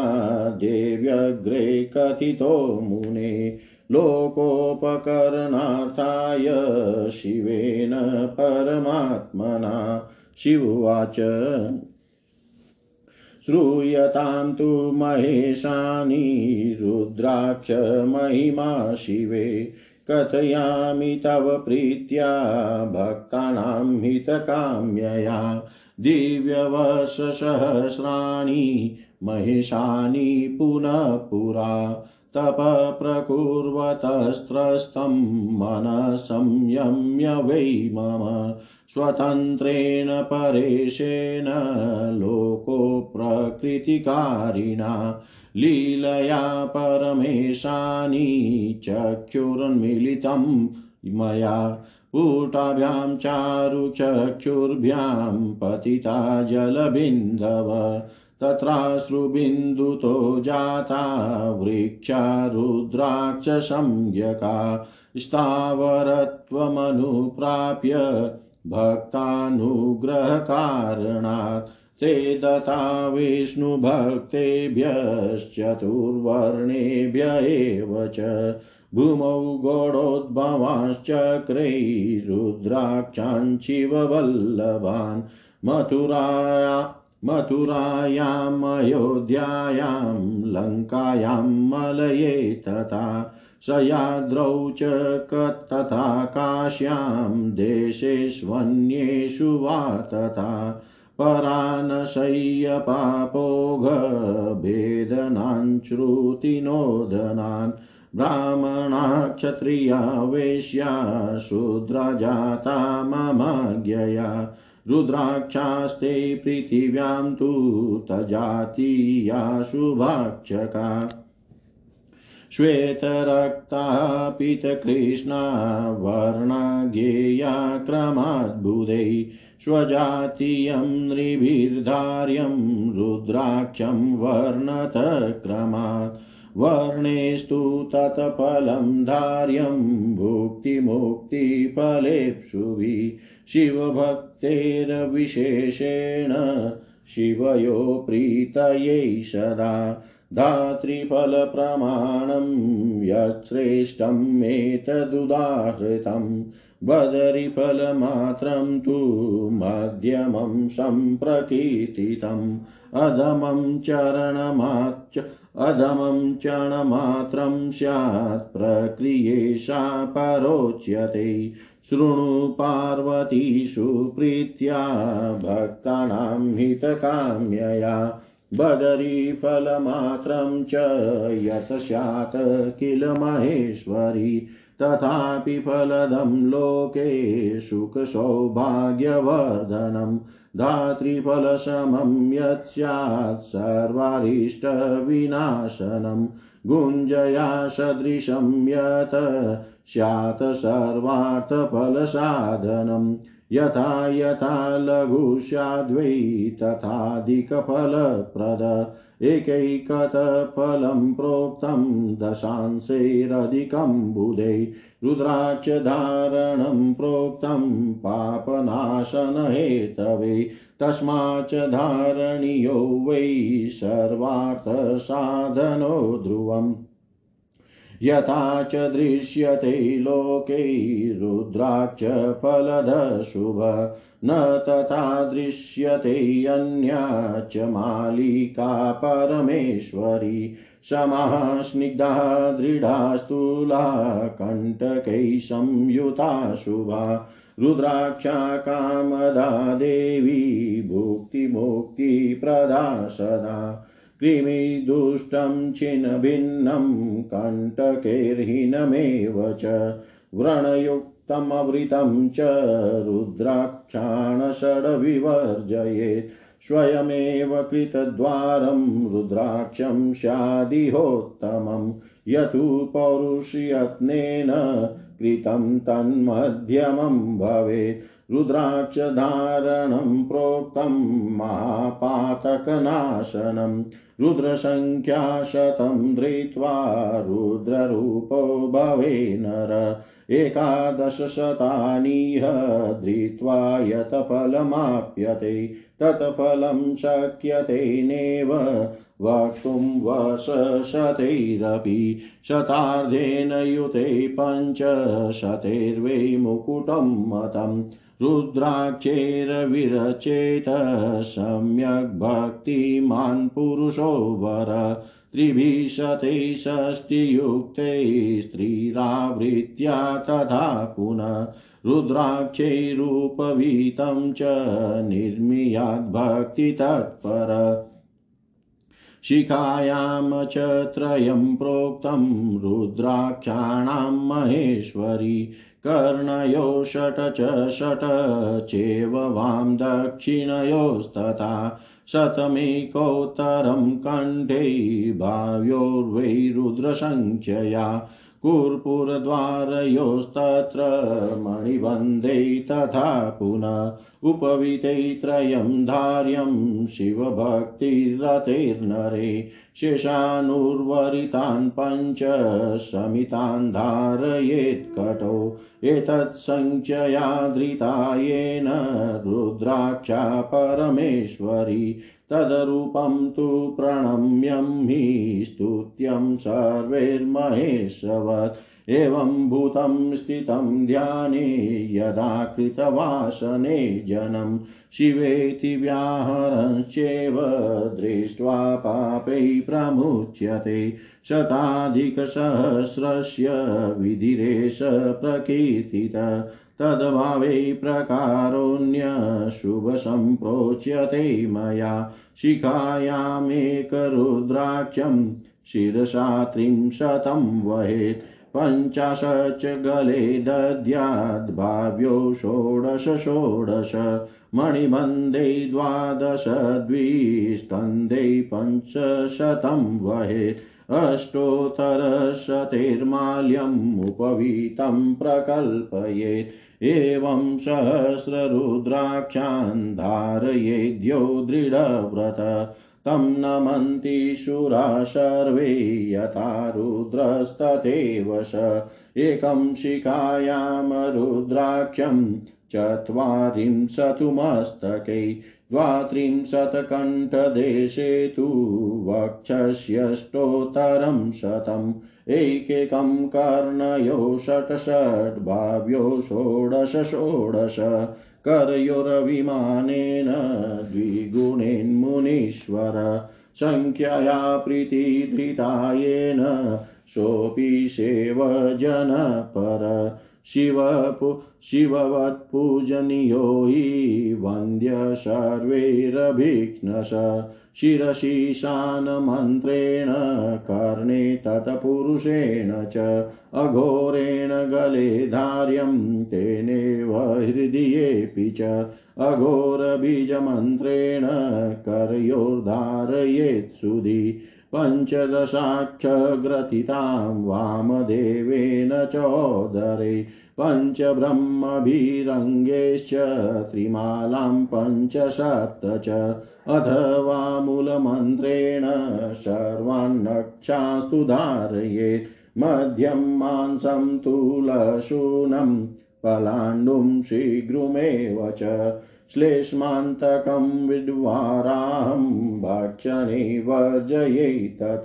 देव्यग्रे कथितो मुने, लोकोपकरणार्थाय शिवेन परमात्मना। शिववाच। श्रूयतां तु महेशानि रुद्राक्ष महिमा शिवे। कथयामि तव प्रीत्या भक्तानां हितकाम्यया। दिव्यवर्षसहस्राणि महेशानि पुनः पुरा। तपप्रकुर्वतस्त्रस्तं मनः संयम्य वै मम। स्वतन्त्रेण परेशेन लोको प्रकृतिकारिणा, लीलया परमेशानि चक्षुर्मिलितं मया पूटाभ्यां चारुचक्षुर्भ्यां पतिता जलबिन्दव, तत्राश्रुबिन्दुतो जाता वृक्षा रुद्राक्षसंज्ञका, स्थावरत्वमनुप्राप्य भक्तानुग्रहकारणात् ते दत्ता विष्णुभक्तेभ्यश्चतुर्वर्णेभ्य एव च भूमौ गौडोद्भवांश्चक्रैरुद्राक्षाञ्चिवल्लभान् मथुराया मथुरायामयोध्यायां लङ्कायां मलये तथा सयाद्रौ च तथा काश्यां देशेष्वन्येषु वा तथा परानशय्यपापोघभेदनाञ्श्रुतिनोदनान् ब्राह्मणा क्षत्रिया वेश्या शूद्रा जाता ममाज्ञया रुद्राक्षास्ते पृथिव्यां तु तजातीया शुभाक्षका श्वेतरक्ता पीतकृष्णा वर्णा ज्ञेया क्रमाद्भुदै स्वजातीयं नृभिर्धार्यं रुद्राक्षं वर्णतक्रमात् वर्णेस्तु तत्फलं धार्यं भुक्तिमुक्तिफलेप्सुभिः शिवभक्तेर्विशेषेण शिवयो प्रीतयै सदा धातृफलप्रमाणं यच्छ्रेष्ठमेतदुदाहृतं बदरिफलमात्रं तु मध्यमं सम्प्रकीर्तितम्। अधमं चरणमाच्च, अधमं चरणमात्रं स्यात् प्रक्रियेषा परोच्यते शृणु पार्वतीषु प्रीत्या भक्तानां हितकाम्यया। बदरीफलमात्रं च यत् स्यात् किल महेश्वरी? तथापि फलदं लोके सुखसौभाग्यवर्धनं। धातृफलसमं यत् स्यात् सर्वारिष्टविनाशनं। गुञ्जया सदृशं यत् स्यात् सर्वार्थफलसाधनम् यथा यथा लघु स्याद्वै तथाधिकफलप्रद एकैकतफलं प्रोक्तं दशांशैरधिकं बुधै। रुद्राक्षधारणं प्रोक्तं पापनाशनहेतवे। तस्माच्च धारणीयो वै सर्वार्थसाधनो ध्रुवम्। यथा च दृश्यते लोके रुद्राक्ष फलदशुभ। न तथा दृश्यते अन्या च मालिका परमेश्वरी। समाः स्निग्धा दृढा कण्टकैः संयुता शुभा। रुद्राक्षा कामदा देवी भुक्तिमुक्तिप्रदा सदा। कृमिदुष्टं छिन्नभिन्नं कण्टकैर्हीनमेव च व्रणयुक्तमवृतं च रुद्राक्षाणषड्विवर्जयेत् स्वयमेव कृतद्वारं रुद्राक्षं स्यादिहोत्तमं यतु पौरुषयत्नेन कृतं तन्मध्यमं भवेत् रुद्राक्षधारणं प्रोक्तं महापातकनाशनं रुद्रसङ्ख्याशतं धृत्वा रुद्ररूपो भवे नर। एकादशशतानीह धृत्वा यत् फलमाप्यते तत् फलं शक्यते नेव। वक्तुं वर्षशतैरपि शतार्धेन युते पञ्चशतैर्वै मुकुटं मतम्। रुद्राक्षैर्विरचेत, सम्यक् भक्तिमान् पुरुषो वर त्रिभिः शतैः षष्टियुक्तैः स्त्रीरावृत्या तथा पुनः रुद्राक्षैरूपवीतं च निर्मीयाद्भक्तितत्पर शिखायां च त्रयं प्रोक्तं रुद्राक्षाणां महेश्वरी कर्णयो षट् च षट् चेव वां दक्षिणयोस्तथा शतमेकोत्तरं कण्ठै भाव्योर्वै कर्पूरद्वारयोस्तत्र मणिबन्धे तथा पुनः उपविते त्रयं धार्यं शिवभक्तिरतेर्नरे शेषानुर्वरितान् पञ्च शमितान् धारयेत्कटो धृता येन रुद्राक्षा परमेश्वरी तदरूपं तु प्रणम्यं हि स्तुत्यं सर्वैर्महेशवत्। एवं भूतं स्थितं ध्याने यदा कृतवासने जनं शिवेति व्याहरश्चेव दृष्ट्वा पापै प्रमुच्यते। शताधिकसहस्रस्य विधिरेश प्रकीर्तित। तद्भावे प्रकारोऽन्यशुभसम्प्रोच्यते मया शिखायामेकरुद्राक्षं शिरसा त्रिंशतं वहेत् पञ्चाशच्च गले दद्याद्भाव्यो षोडश षोडश मणिबन्धे द्वादश द्विस्कन्धे पञ्चशतं वहेत् अष्टोत्तरशतेर्माल्यम् उपवीतं प्रकल्पयेत्। एवं सहस्ररुद्राक्षान् धारयेद्यो दृढव्रत। तं नमन्ति शूरा सर्वे यथा रुद्रस्तथैव स। एकं शिखायां रुद्राक्षं चत्वारिंशतु मस्तकै द्वात्रिंशत्कण्ठदेशे तु वक्षस्यष्टोत्तरं शतम्। एकैकं कर्णयो षट् षट् भाव्यो षोडश षोडश। करयोरभिमानेन द्विगुणेन्मुनीश्वर सङ्ख्यया प्रीतिधृतायेन सोऽपि सेवजनपर। शिवपु, शिववत्पूजनीयो हि वन्द्य सर्वैरभिघ्नश। शिरशीशानमन्त्रेण कर्णे तत्पुरुषेण च अघोरेण गले धार्यं तेनेव हृदयेऽपि च। अघोरबीजमन्त्रेण करयोर्धारयेत् पञ्चदशाक्षग्रथितां वामदेवेन चोदरे पञ्चब्रह्मभिरङ्गेश्च त्रिमालां पञ्चसप्त च अथवा मूलमन्त्रेण सर्वान्नक्षास्तु धारयेत् मध्यं मांसं तुलशूनं पलाण्डुं शीघ्रमेव च श्लेष्मान्तकं विद्वारां भक्षणे वर्जयेतत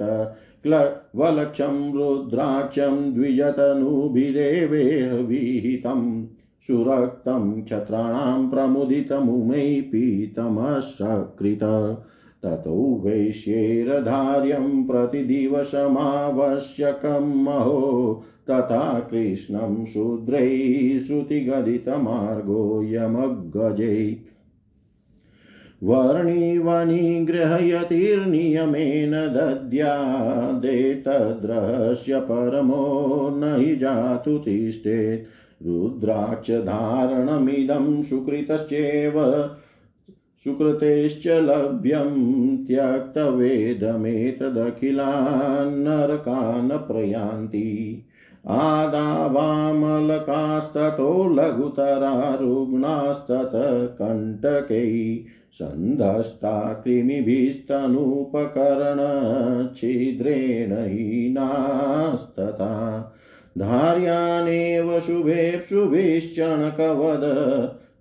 क्लवलक्षं रुद्राक्षं द्विजतनुभिरेवेह विहितम् सुरक्तं क्षत्राणां प्रमुदितमुमै पीतमसकृत। ततो वैश्यैरधार्यं प्रतिदिवसमावश्यकं महो। तथा कृष्णं शूद्रैः श्रुतिगदितमार्गोऽयमग्गजै वर्णिवनिगृहयतिर्नियमेन दद्यादेतद्रहस्य परमो न हि जातु तिष्ठेत्। रुद्राक्षधारणमिदं सुकृतश्चेव सुकृतेश्च लभ्यं त्यक्तवेदमेतदखिलान्नरकान् प्रयान्ति आदावामलकास्ततो लघुतरा रुग्णास्ततः कण्टकै सन्धस्ता कृमिभिस्तनुपकरणच्छिद्रेण हीनास्तथा। धार्यानेव शुभेप्सुभिश्चणकवद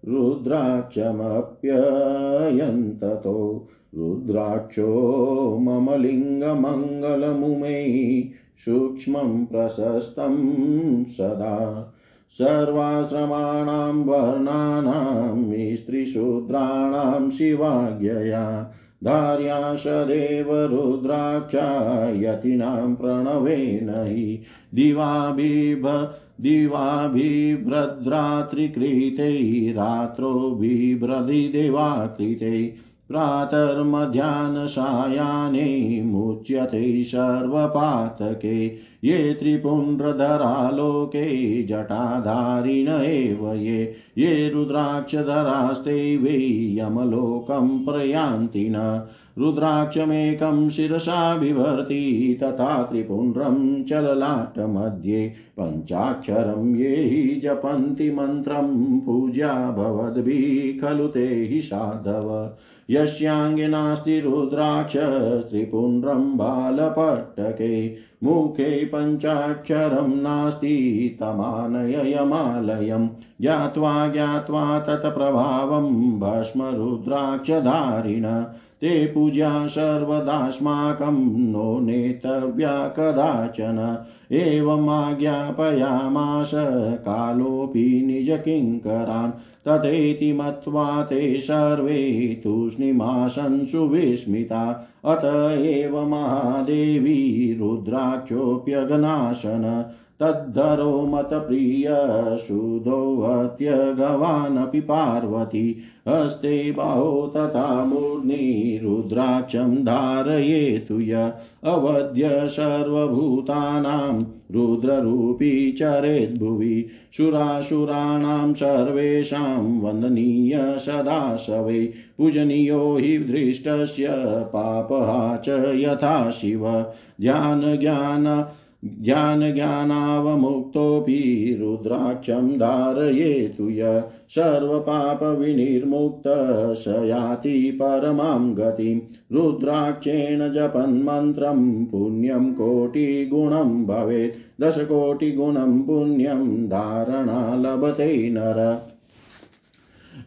रुद्राक्षमप्ययन्ततो। रुद्राक्षो मम लिङ्गमङ्गलमुमे सूक्ष्मं प्रशस्तं सदा। सर्वाश्रमाणां वर्णानां स्त्रीशूद्राणां शिवाज्ञया। धार्या सदेव रुद्राक्षा यतीनां प्रणवेन हि दिवाभिभ दिवाभिभ्रद्रात्रिकृतै रात्रो बिभ्रदिदेवाकृतै प्रातर्मध्याह्नसायाह्ने मुच्यते सर्वपातके ये त्रिपुण्ड्रधरा लोके जटाधारिण एव ये। ये रुद्राक्षधरास्ते वै यमलोकं प्रयान्ति न। रुद्राक्षमेकं शिरसा बिभर्ति तथा त्रिपुण्ड्रं चललाटमध्ये, पञ्चाक्षरं ये हि जपन्ति मन्त्रं पूजा भवद्भिः, खलु ते हि साधव। यस्याङ्गे नास्ति रुद्राक्षस्त्रिपुण्ड्रं बालपट्टके मुखे पञ्चाक्षरं नास्ति तमानययमालयं। ज्ञात्वा ज्ञात्वा तत्प्रभावं भस्मरुद्राक्षधारिण ते पूजा सर्वदास्माकं नो नेतव्या कदाचन। एवमाज्ञापयामास कालोऽपि निजकिङ्करान्। तथेति मत्वा ते सर्वे तूष्णीमासन् सुविस्मिता अत एव महादेवी रुद्राक्षोऽप्यगनाशन। तद्धरो मतप्रियसुधोहत्यगवानपि पार्वती हस्ते बाहो तथा मूर्ध्नि रुद्राक्षं धारयेतु य अवध्य सर्वभूतानां रुद्ररूपी चरेद्भुवि सुरासुराणां सर्वेषां वन्दनीय सदा सवै पूजनीयो हि दृष्टस्य पापः च यथा शिव। ध्यानज्ञान ज्ञानज्ञानावमुक्तोऽपि रुद्राक्षं धारयेतु य सर्वपापविनिर्मुक्तः स याति परमां गतिं। रुद्राक्षेण जपन्मन्त्रं पुण्यं कोटिगुणं भवेत्। दशकोटिगुणं पुण्यं धारणा लभते नर।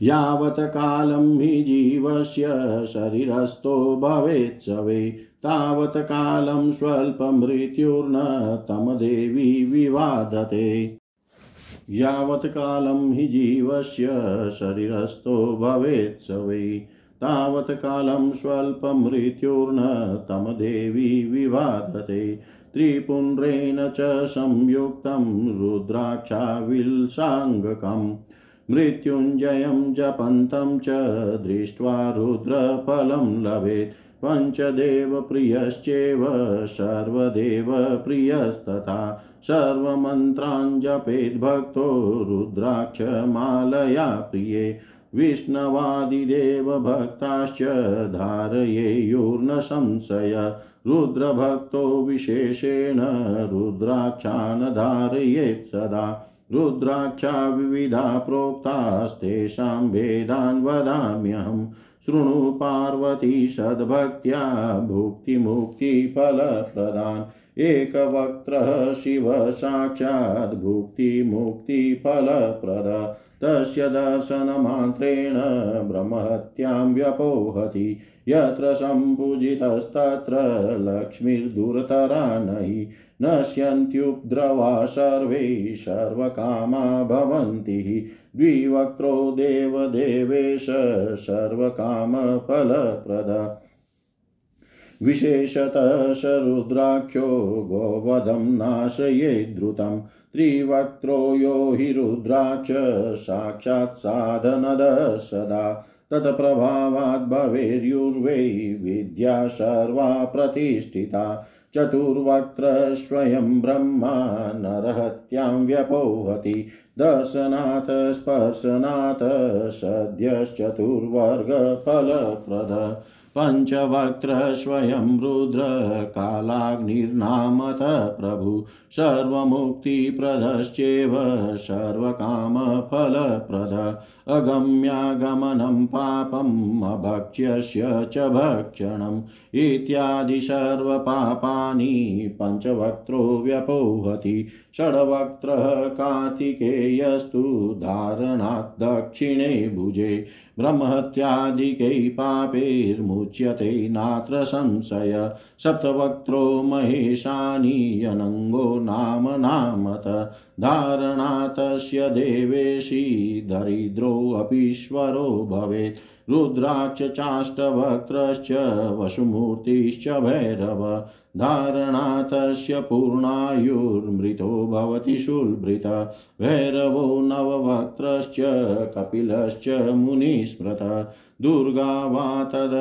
यावत् कालं हि जीवस्य शरीरस्थो भवेत् स वै। तावत् कालं स्वल्पमृत्युर्न तमदेवी विवादते। यावत् कालं हि जीवस्य शरीरस्थो भवेत् स वै। तावत् कालं स्वल्पमृत्युर्न तमदेवी विवादते। त्रिपुण्ड्रेण च संयुक्तं रुद्राक्षाविल्साङ्गकम्। मृत्युञ्जयं जपन्तं च दृष्ट्वा रुद्रफलं लभेत्। पञ्चदेवप्रियश्चेव सर्वदेवप्रियस्तथा। सर्वमन्त्रान् जपेद्भक्तो रुद्राक्षमालया प्रिये। विष्णवादिदेवभक्ताश्च धारयेयुर्न संशय। रुद्रभक्तो विशेषेण रुद्राक्षान् धारयेत् सदा। रुद्राक्षा विविधा प्रोक्तास्तेषां वेदान् वदाम्यहं। शृणु पार्वती सद्भक्त्या भुक्तिमुक्तिफलप्रदान्। एकवक्त्रः शिव साक्षात् भुक्तिमुक्तिफलप्रद। तस्य दर्शनमात्रेण ब्रह्महत्यां व्यपोहति। यत्र सम्पूजितस्तत्र लक्ष्मीर्दुरतरा नहि। नश्यन्त्युपद्रवा सर्वे सर्वकामा भवन्ति। द्विवक्त्रो देवदेवेश सर्वकामफलप्रद। विशेषतः रुद्राक्षो गोवधं नाशये द्रुतं। त्रिवक्त्रो यो हि रुद्राक्ष, साक्षात् साधनद सदा। तत्प्रभावात् भवेर्युर्वै विद्या सर्वा प्रतिष्ठिता। चतुर्वक्त्र स्वयं ब्रह्मा नरहत्यां व्यपोहति। दर्शनात् स्पर्शनात् सद्यश्चतुर्वर्गफलप्रद। पञ्चवक्त्रः स्वयं रुद्रकालाग्निर्नामत प्रभु, सर्वमुक्तिप्रदश्चेव, सर्वकामफलप्रद, अगम्यागमनं पापम्, अभक्ष्यस्य च भक्षणम्, इत्यादि सर्वपापानि पञ्चवक्त्रो व्यपोहति। षड्वक्त्रः कार्तिकेयस्तु धारणात् दक्षिणे भुजे ब्रह्महत्यादिकै पापैर्मुच्यते नात्र संशय। सप्तवक्त्रो महेशानि अनङ्गो नाम नामत। धारणात् तस्य देवेशी दरिद्रोऽपीश्वरो भवेत्। रुद्राक्ष चाष्टवक्त्रश्च वसुमूर्तिश्च भैरव। धारणा तस्य पूर्णायुर्मृतो भवति शुल्भृत। भैरवो नववक्त्रश्च कपिलश्च मुनिस्मृत। दुर्गा वा तद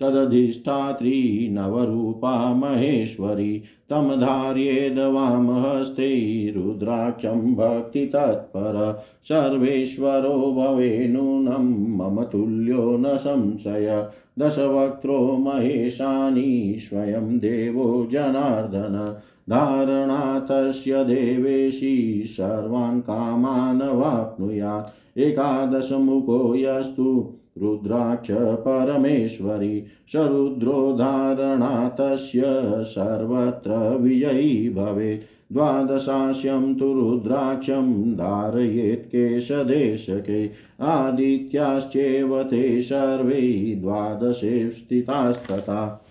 तदधिष्ठात्री नवरूपा महेश्वरी, तं धार्येद वामहस्ते रुद्राक्षं भक्तितत्पर सर्वेश्वरो भवे नूनं मम तुल्यो न संशय। दशवक्त्रो महेशानी स्वयं देवो जनार्दन। धारणा देवेशी सर्वान् कामान् वाप्नुयात्। एकादशमुखो यस्तु रुद्राक्ष परमेश्वरी तस्य सर्वत्र विजयी भवेत्। द्वादशास्यं तु रुद्राक्षं धारयेत् केशदेशके, आदित्याश्चैव ते सर्वे द्वादशे स्थितास्तथा।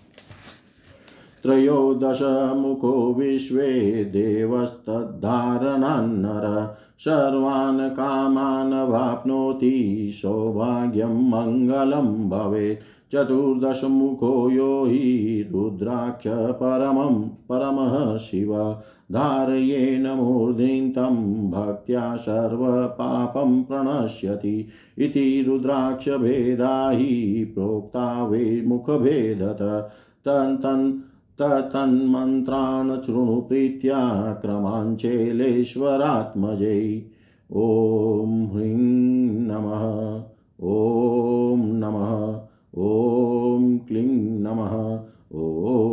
त्रयोदशमुखो विश्वे देवस्तद्धारणान्नर सर्वान् कामान् वाप्नोति सौभाग्यं मङ्गलं भवेत्। चतुर्दशमुखो यो हि रुद्राक्ष परमं, परमः शिव। धारयेन मूर्धिं तं भक्त्या सर्वपापं प्रणश्यति। इति रुद्राक्षभेदा हि प्रोक्ता वे मुखभेदत। तन् तन्मन्त्रान् शृणु प्रीत्या क्रमाञ्चेलेश्वरात्मजे। ॐ ह्रीं नमः ॐ नमः ॐ क्लीं नमः ॐ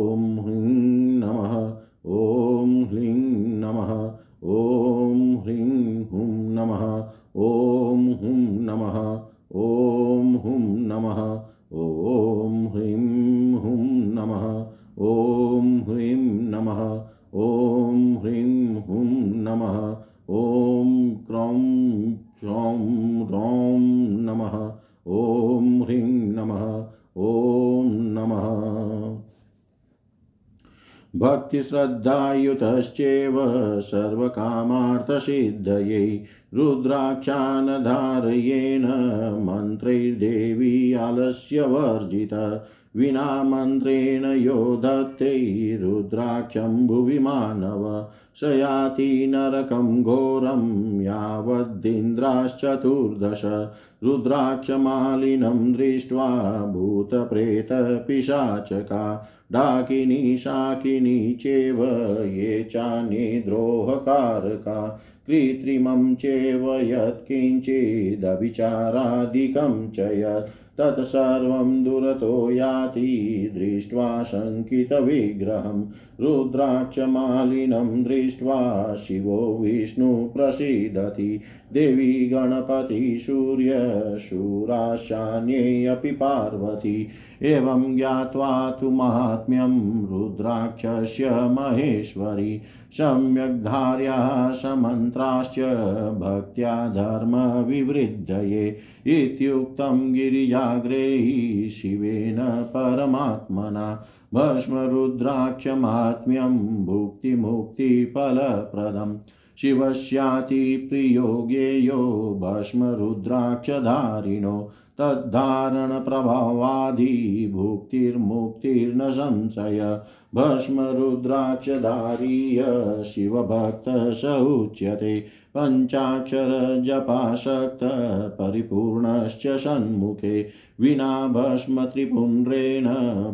भक्तिश्रद्धायुतश्चैव सर्वकामार्थसिद्धयै रुद्राक्षान् धारयेण मन्त्रैर्देवी आलस्यवर्जित। विना मन्त्रेण यो धत्ते रुद्राक्षं भुवि मानव स याति नरकं घोरं यावद्दिन्द्राश्चतुर्दश। रुद्राक्षमालिनं दृष्ट्वा भूतप्रेतपिशाचका। डाकिनी शाकिनी चेव ये चान्ये द्रोहकारका, कृत्रिमं चेव यत्किञ्चिदविचारादिकं च यत् तत्सर्वं दुरतो याति दृष्ट्वा शङ्कितविग्रहं रुद्राक्षमालिनं दृष्ट्वा शिवो विष्णु प्रसीदति। देवी गणपति सूर्य सूर्यशूराशान्ये पार्वती। एवं ज्ञात्वा तु माहात्म्यं रुद्राक्षस्य महेश्वरी। सम्यग्धार्या समन्त्राश्च भक्त्या धर्मविवृद्धये इत्युक्तं गिरिजाग्रेहि शिवेन परमात्मना। भस्मरुद्राक्षमात्म्यं भुक्तिमुक्तिफलप्रदम् शिवस्याति प्रियो ज्ञेयो भस्मरुद्राक्षधारिणो। तद्धारणप्रभावादिभुक्तिर्मुक्तिर्न संशय भस्मरुद्राक्षधारीय शिवभक्तः स उच्यते पञ्चाक्षरजपाशक्त परिपूर्णश्च सन्मुखे विना भस्मत्रिपुण्ड्रेण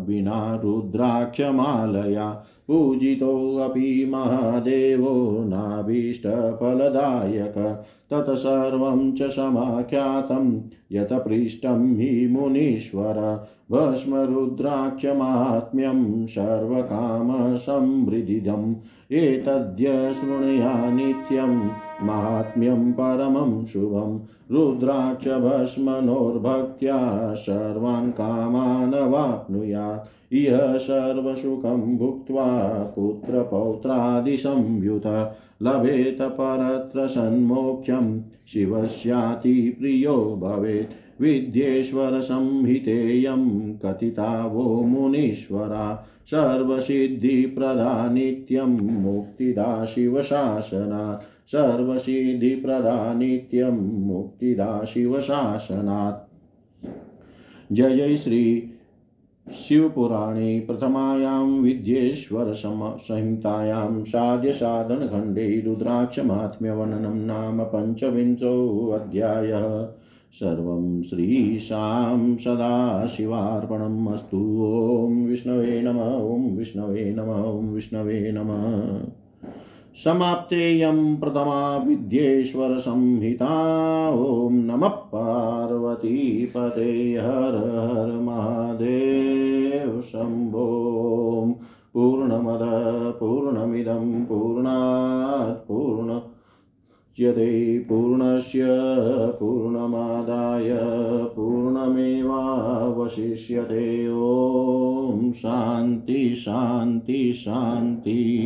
विना रुद्राक्षमालया। पूजितोऽपि महादेवो नाभीष्टफलदायक। तत्सर्वं च समाख्यातं यत पृष्टं हि मुनीश्वर। भस्मरुद्राक्षमात्म्यं सर्वकामसमृद्धिदम्। एतद्य शृणुया नित्यं माहात्म्यं परमं शुभं। रुद्राक्षभस्मनोर्भक्त्या सर्वान् कामान् वाप्नुयात् इह सर्वसुखं भुक्त्वा पुत्रपौत्रादिसंयुत लभेत परत्र सन्मोक्षं शिवस्याति प्रियो भवेत्। विद्येश्वरसंहितेयं कथिता वो मुनीश्वरा। सर्वसिद्धिप्रदा नित्यं मुक्तिदा शिवशासनात्। सर्वसिद्धिप्रदा नित्यं मुक्तिदा शिवशासनात्। जय जय श्री शिवपुराणे प्रथमायां विद्येश्वरसंहितायां साध्यसाधनखण्डे रुद्राक्षमात्म्यवर्णनं नाम पञ्चविंशोऽध्यायः सर्वं श्रीशां सदाशिवार्पणम् अस्तु। ॐ विष्णवे नम, ॐ विष्णवे नम, ॐ विष्णवे नमः। समाप्तेयं प्रथमा विद्येश्वरसंहिता ॐ नमः पार्वतीपते। हर हर महादेव शम्भो। पूर्णमद, पूर्णमिदं, पूर्णात् पूर्ण यते पूर्णस्य, पूर्णमादाय, पूर्णमेवावशिष्यते। ॐ शान्ति शान्ति शान्ति।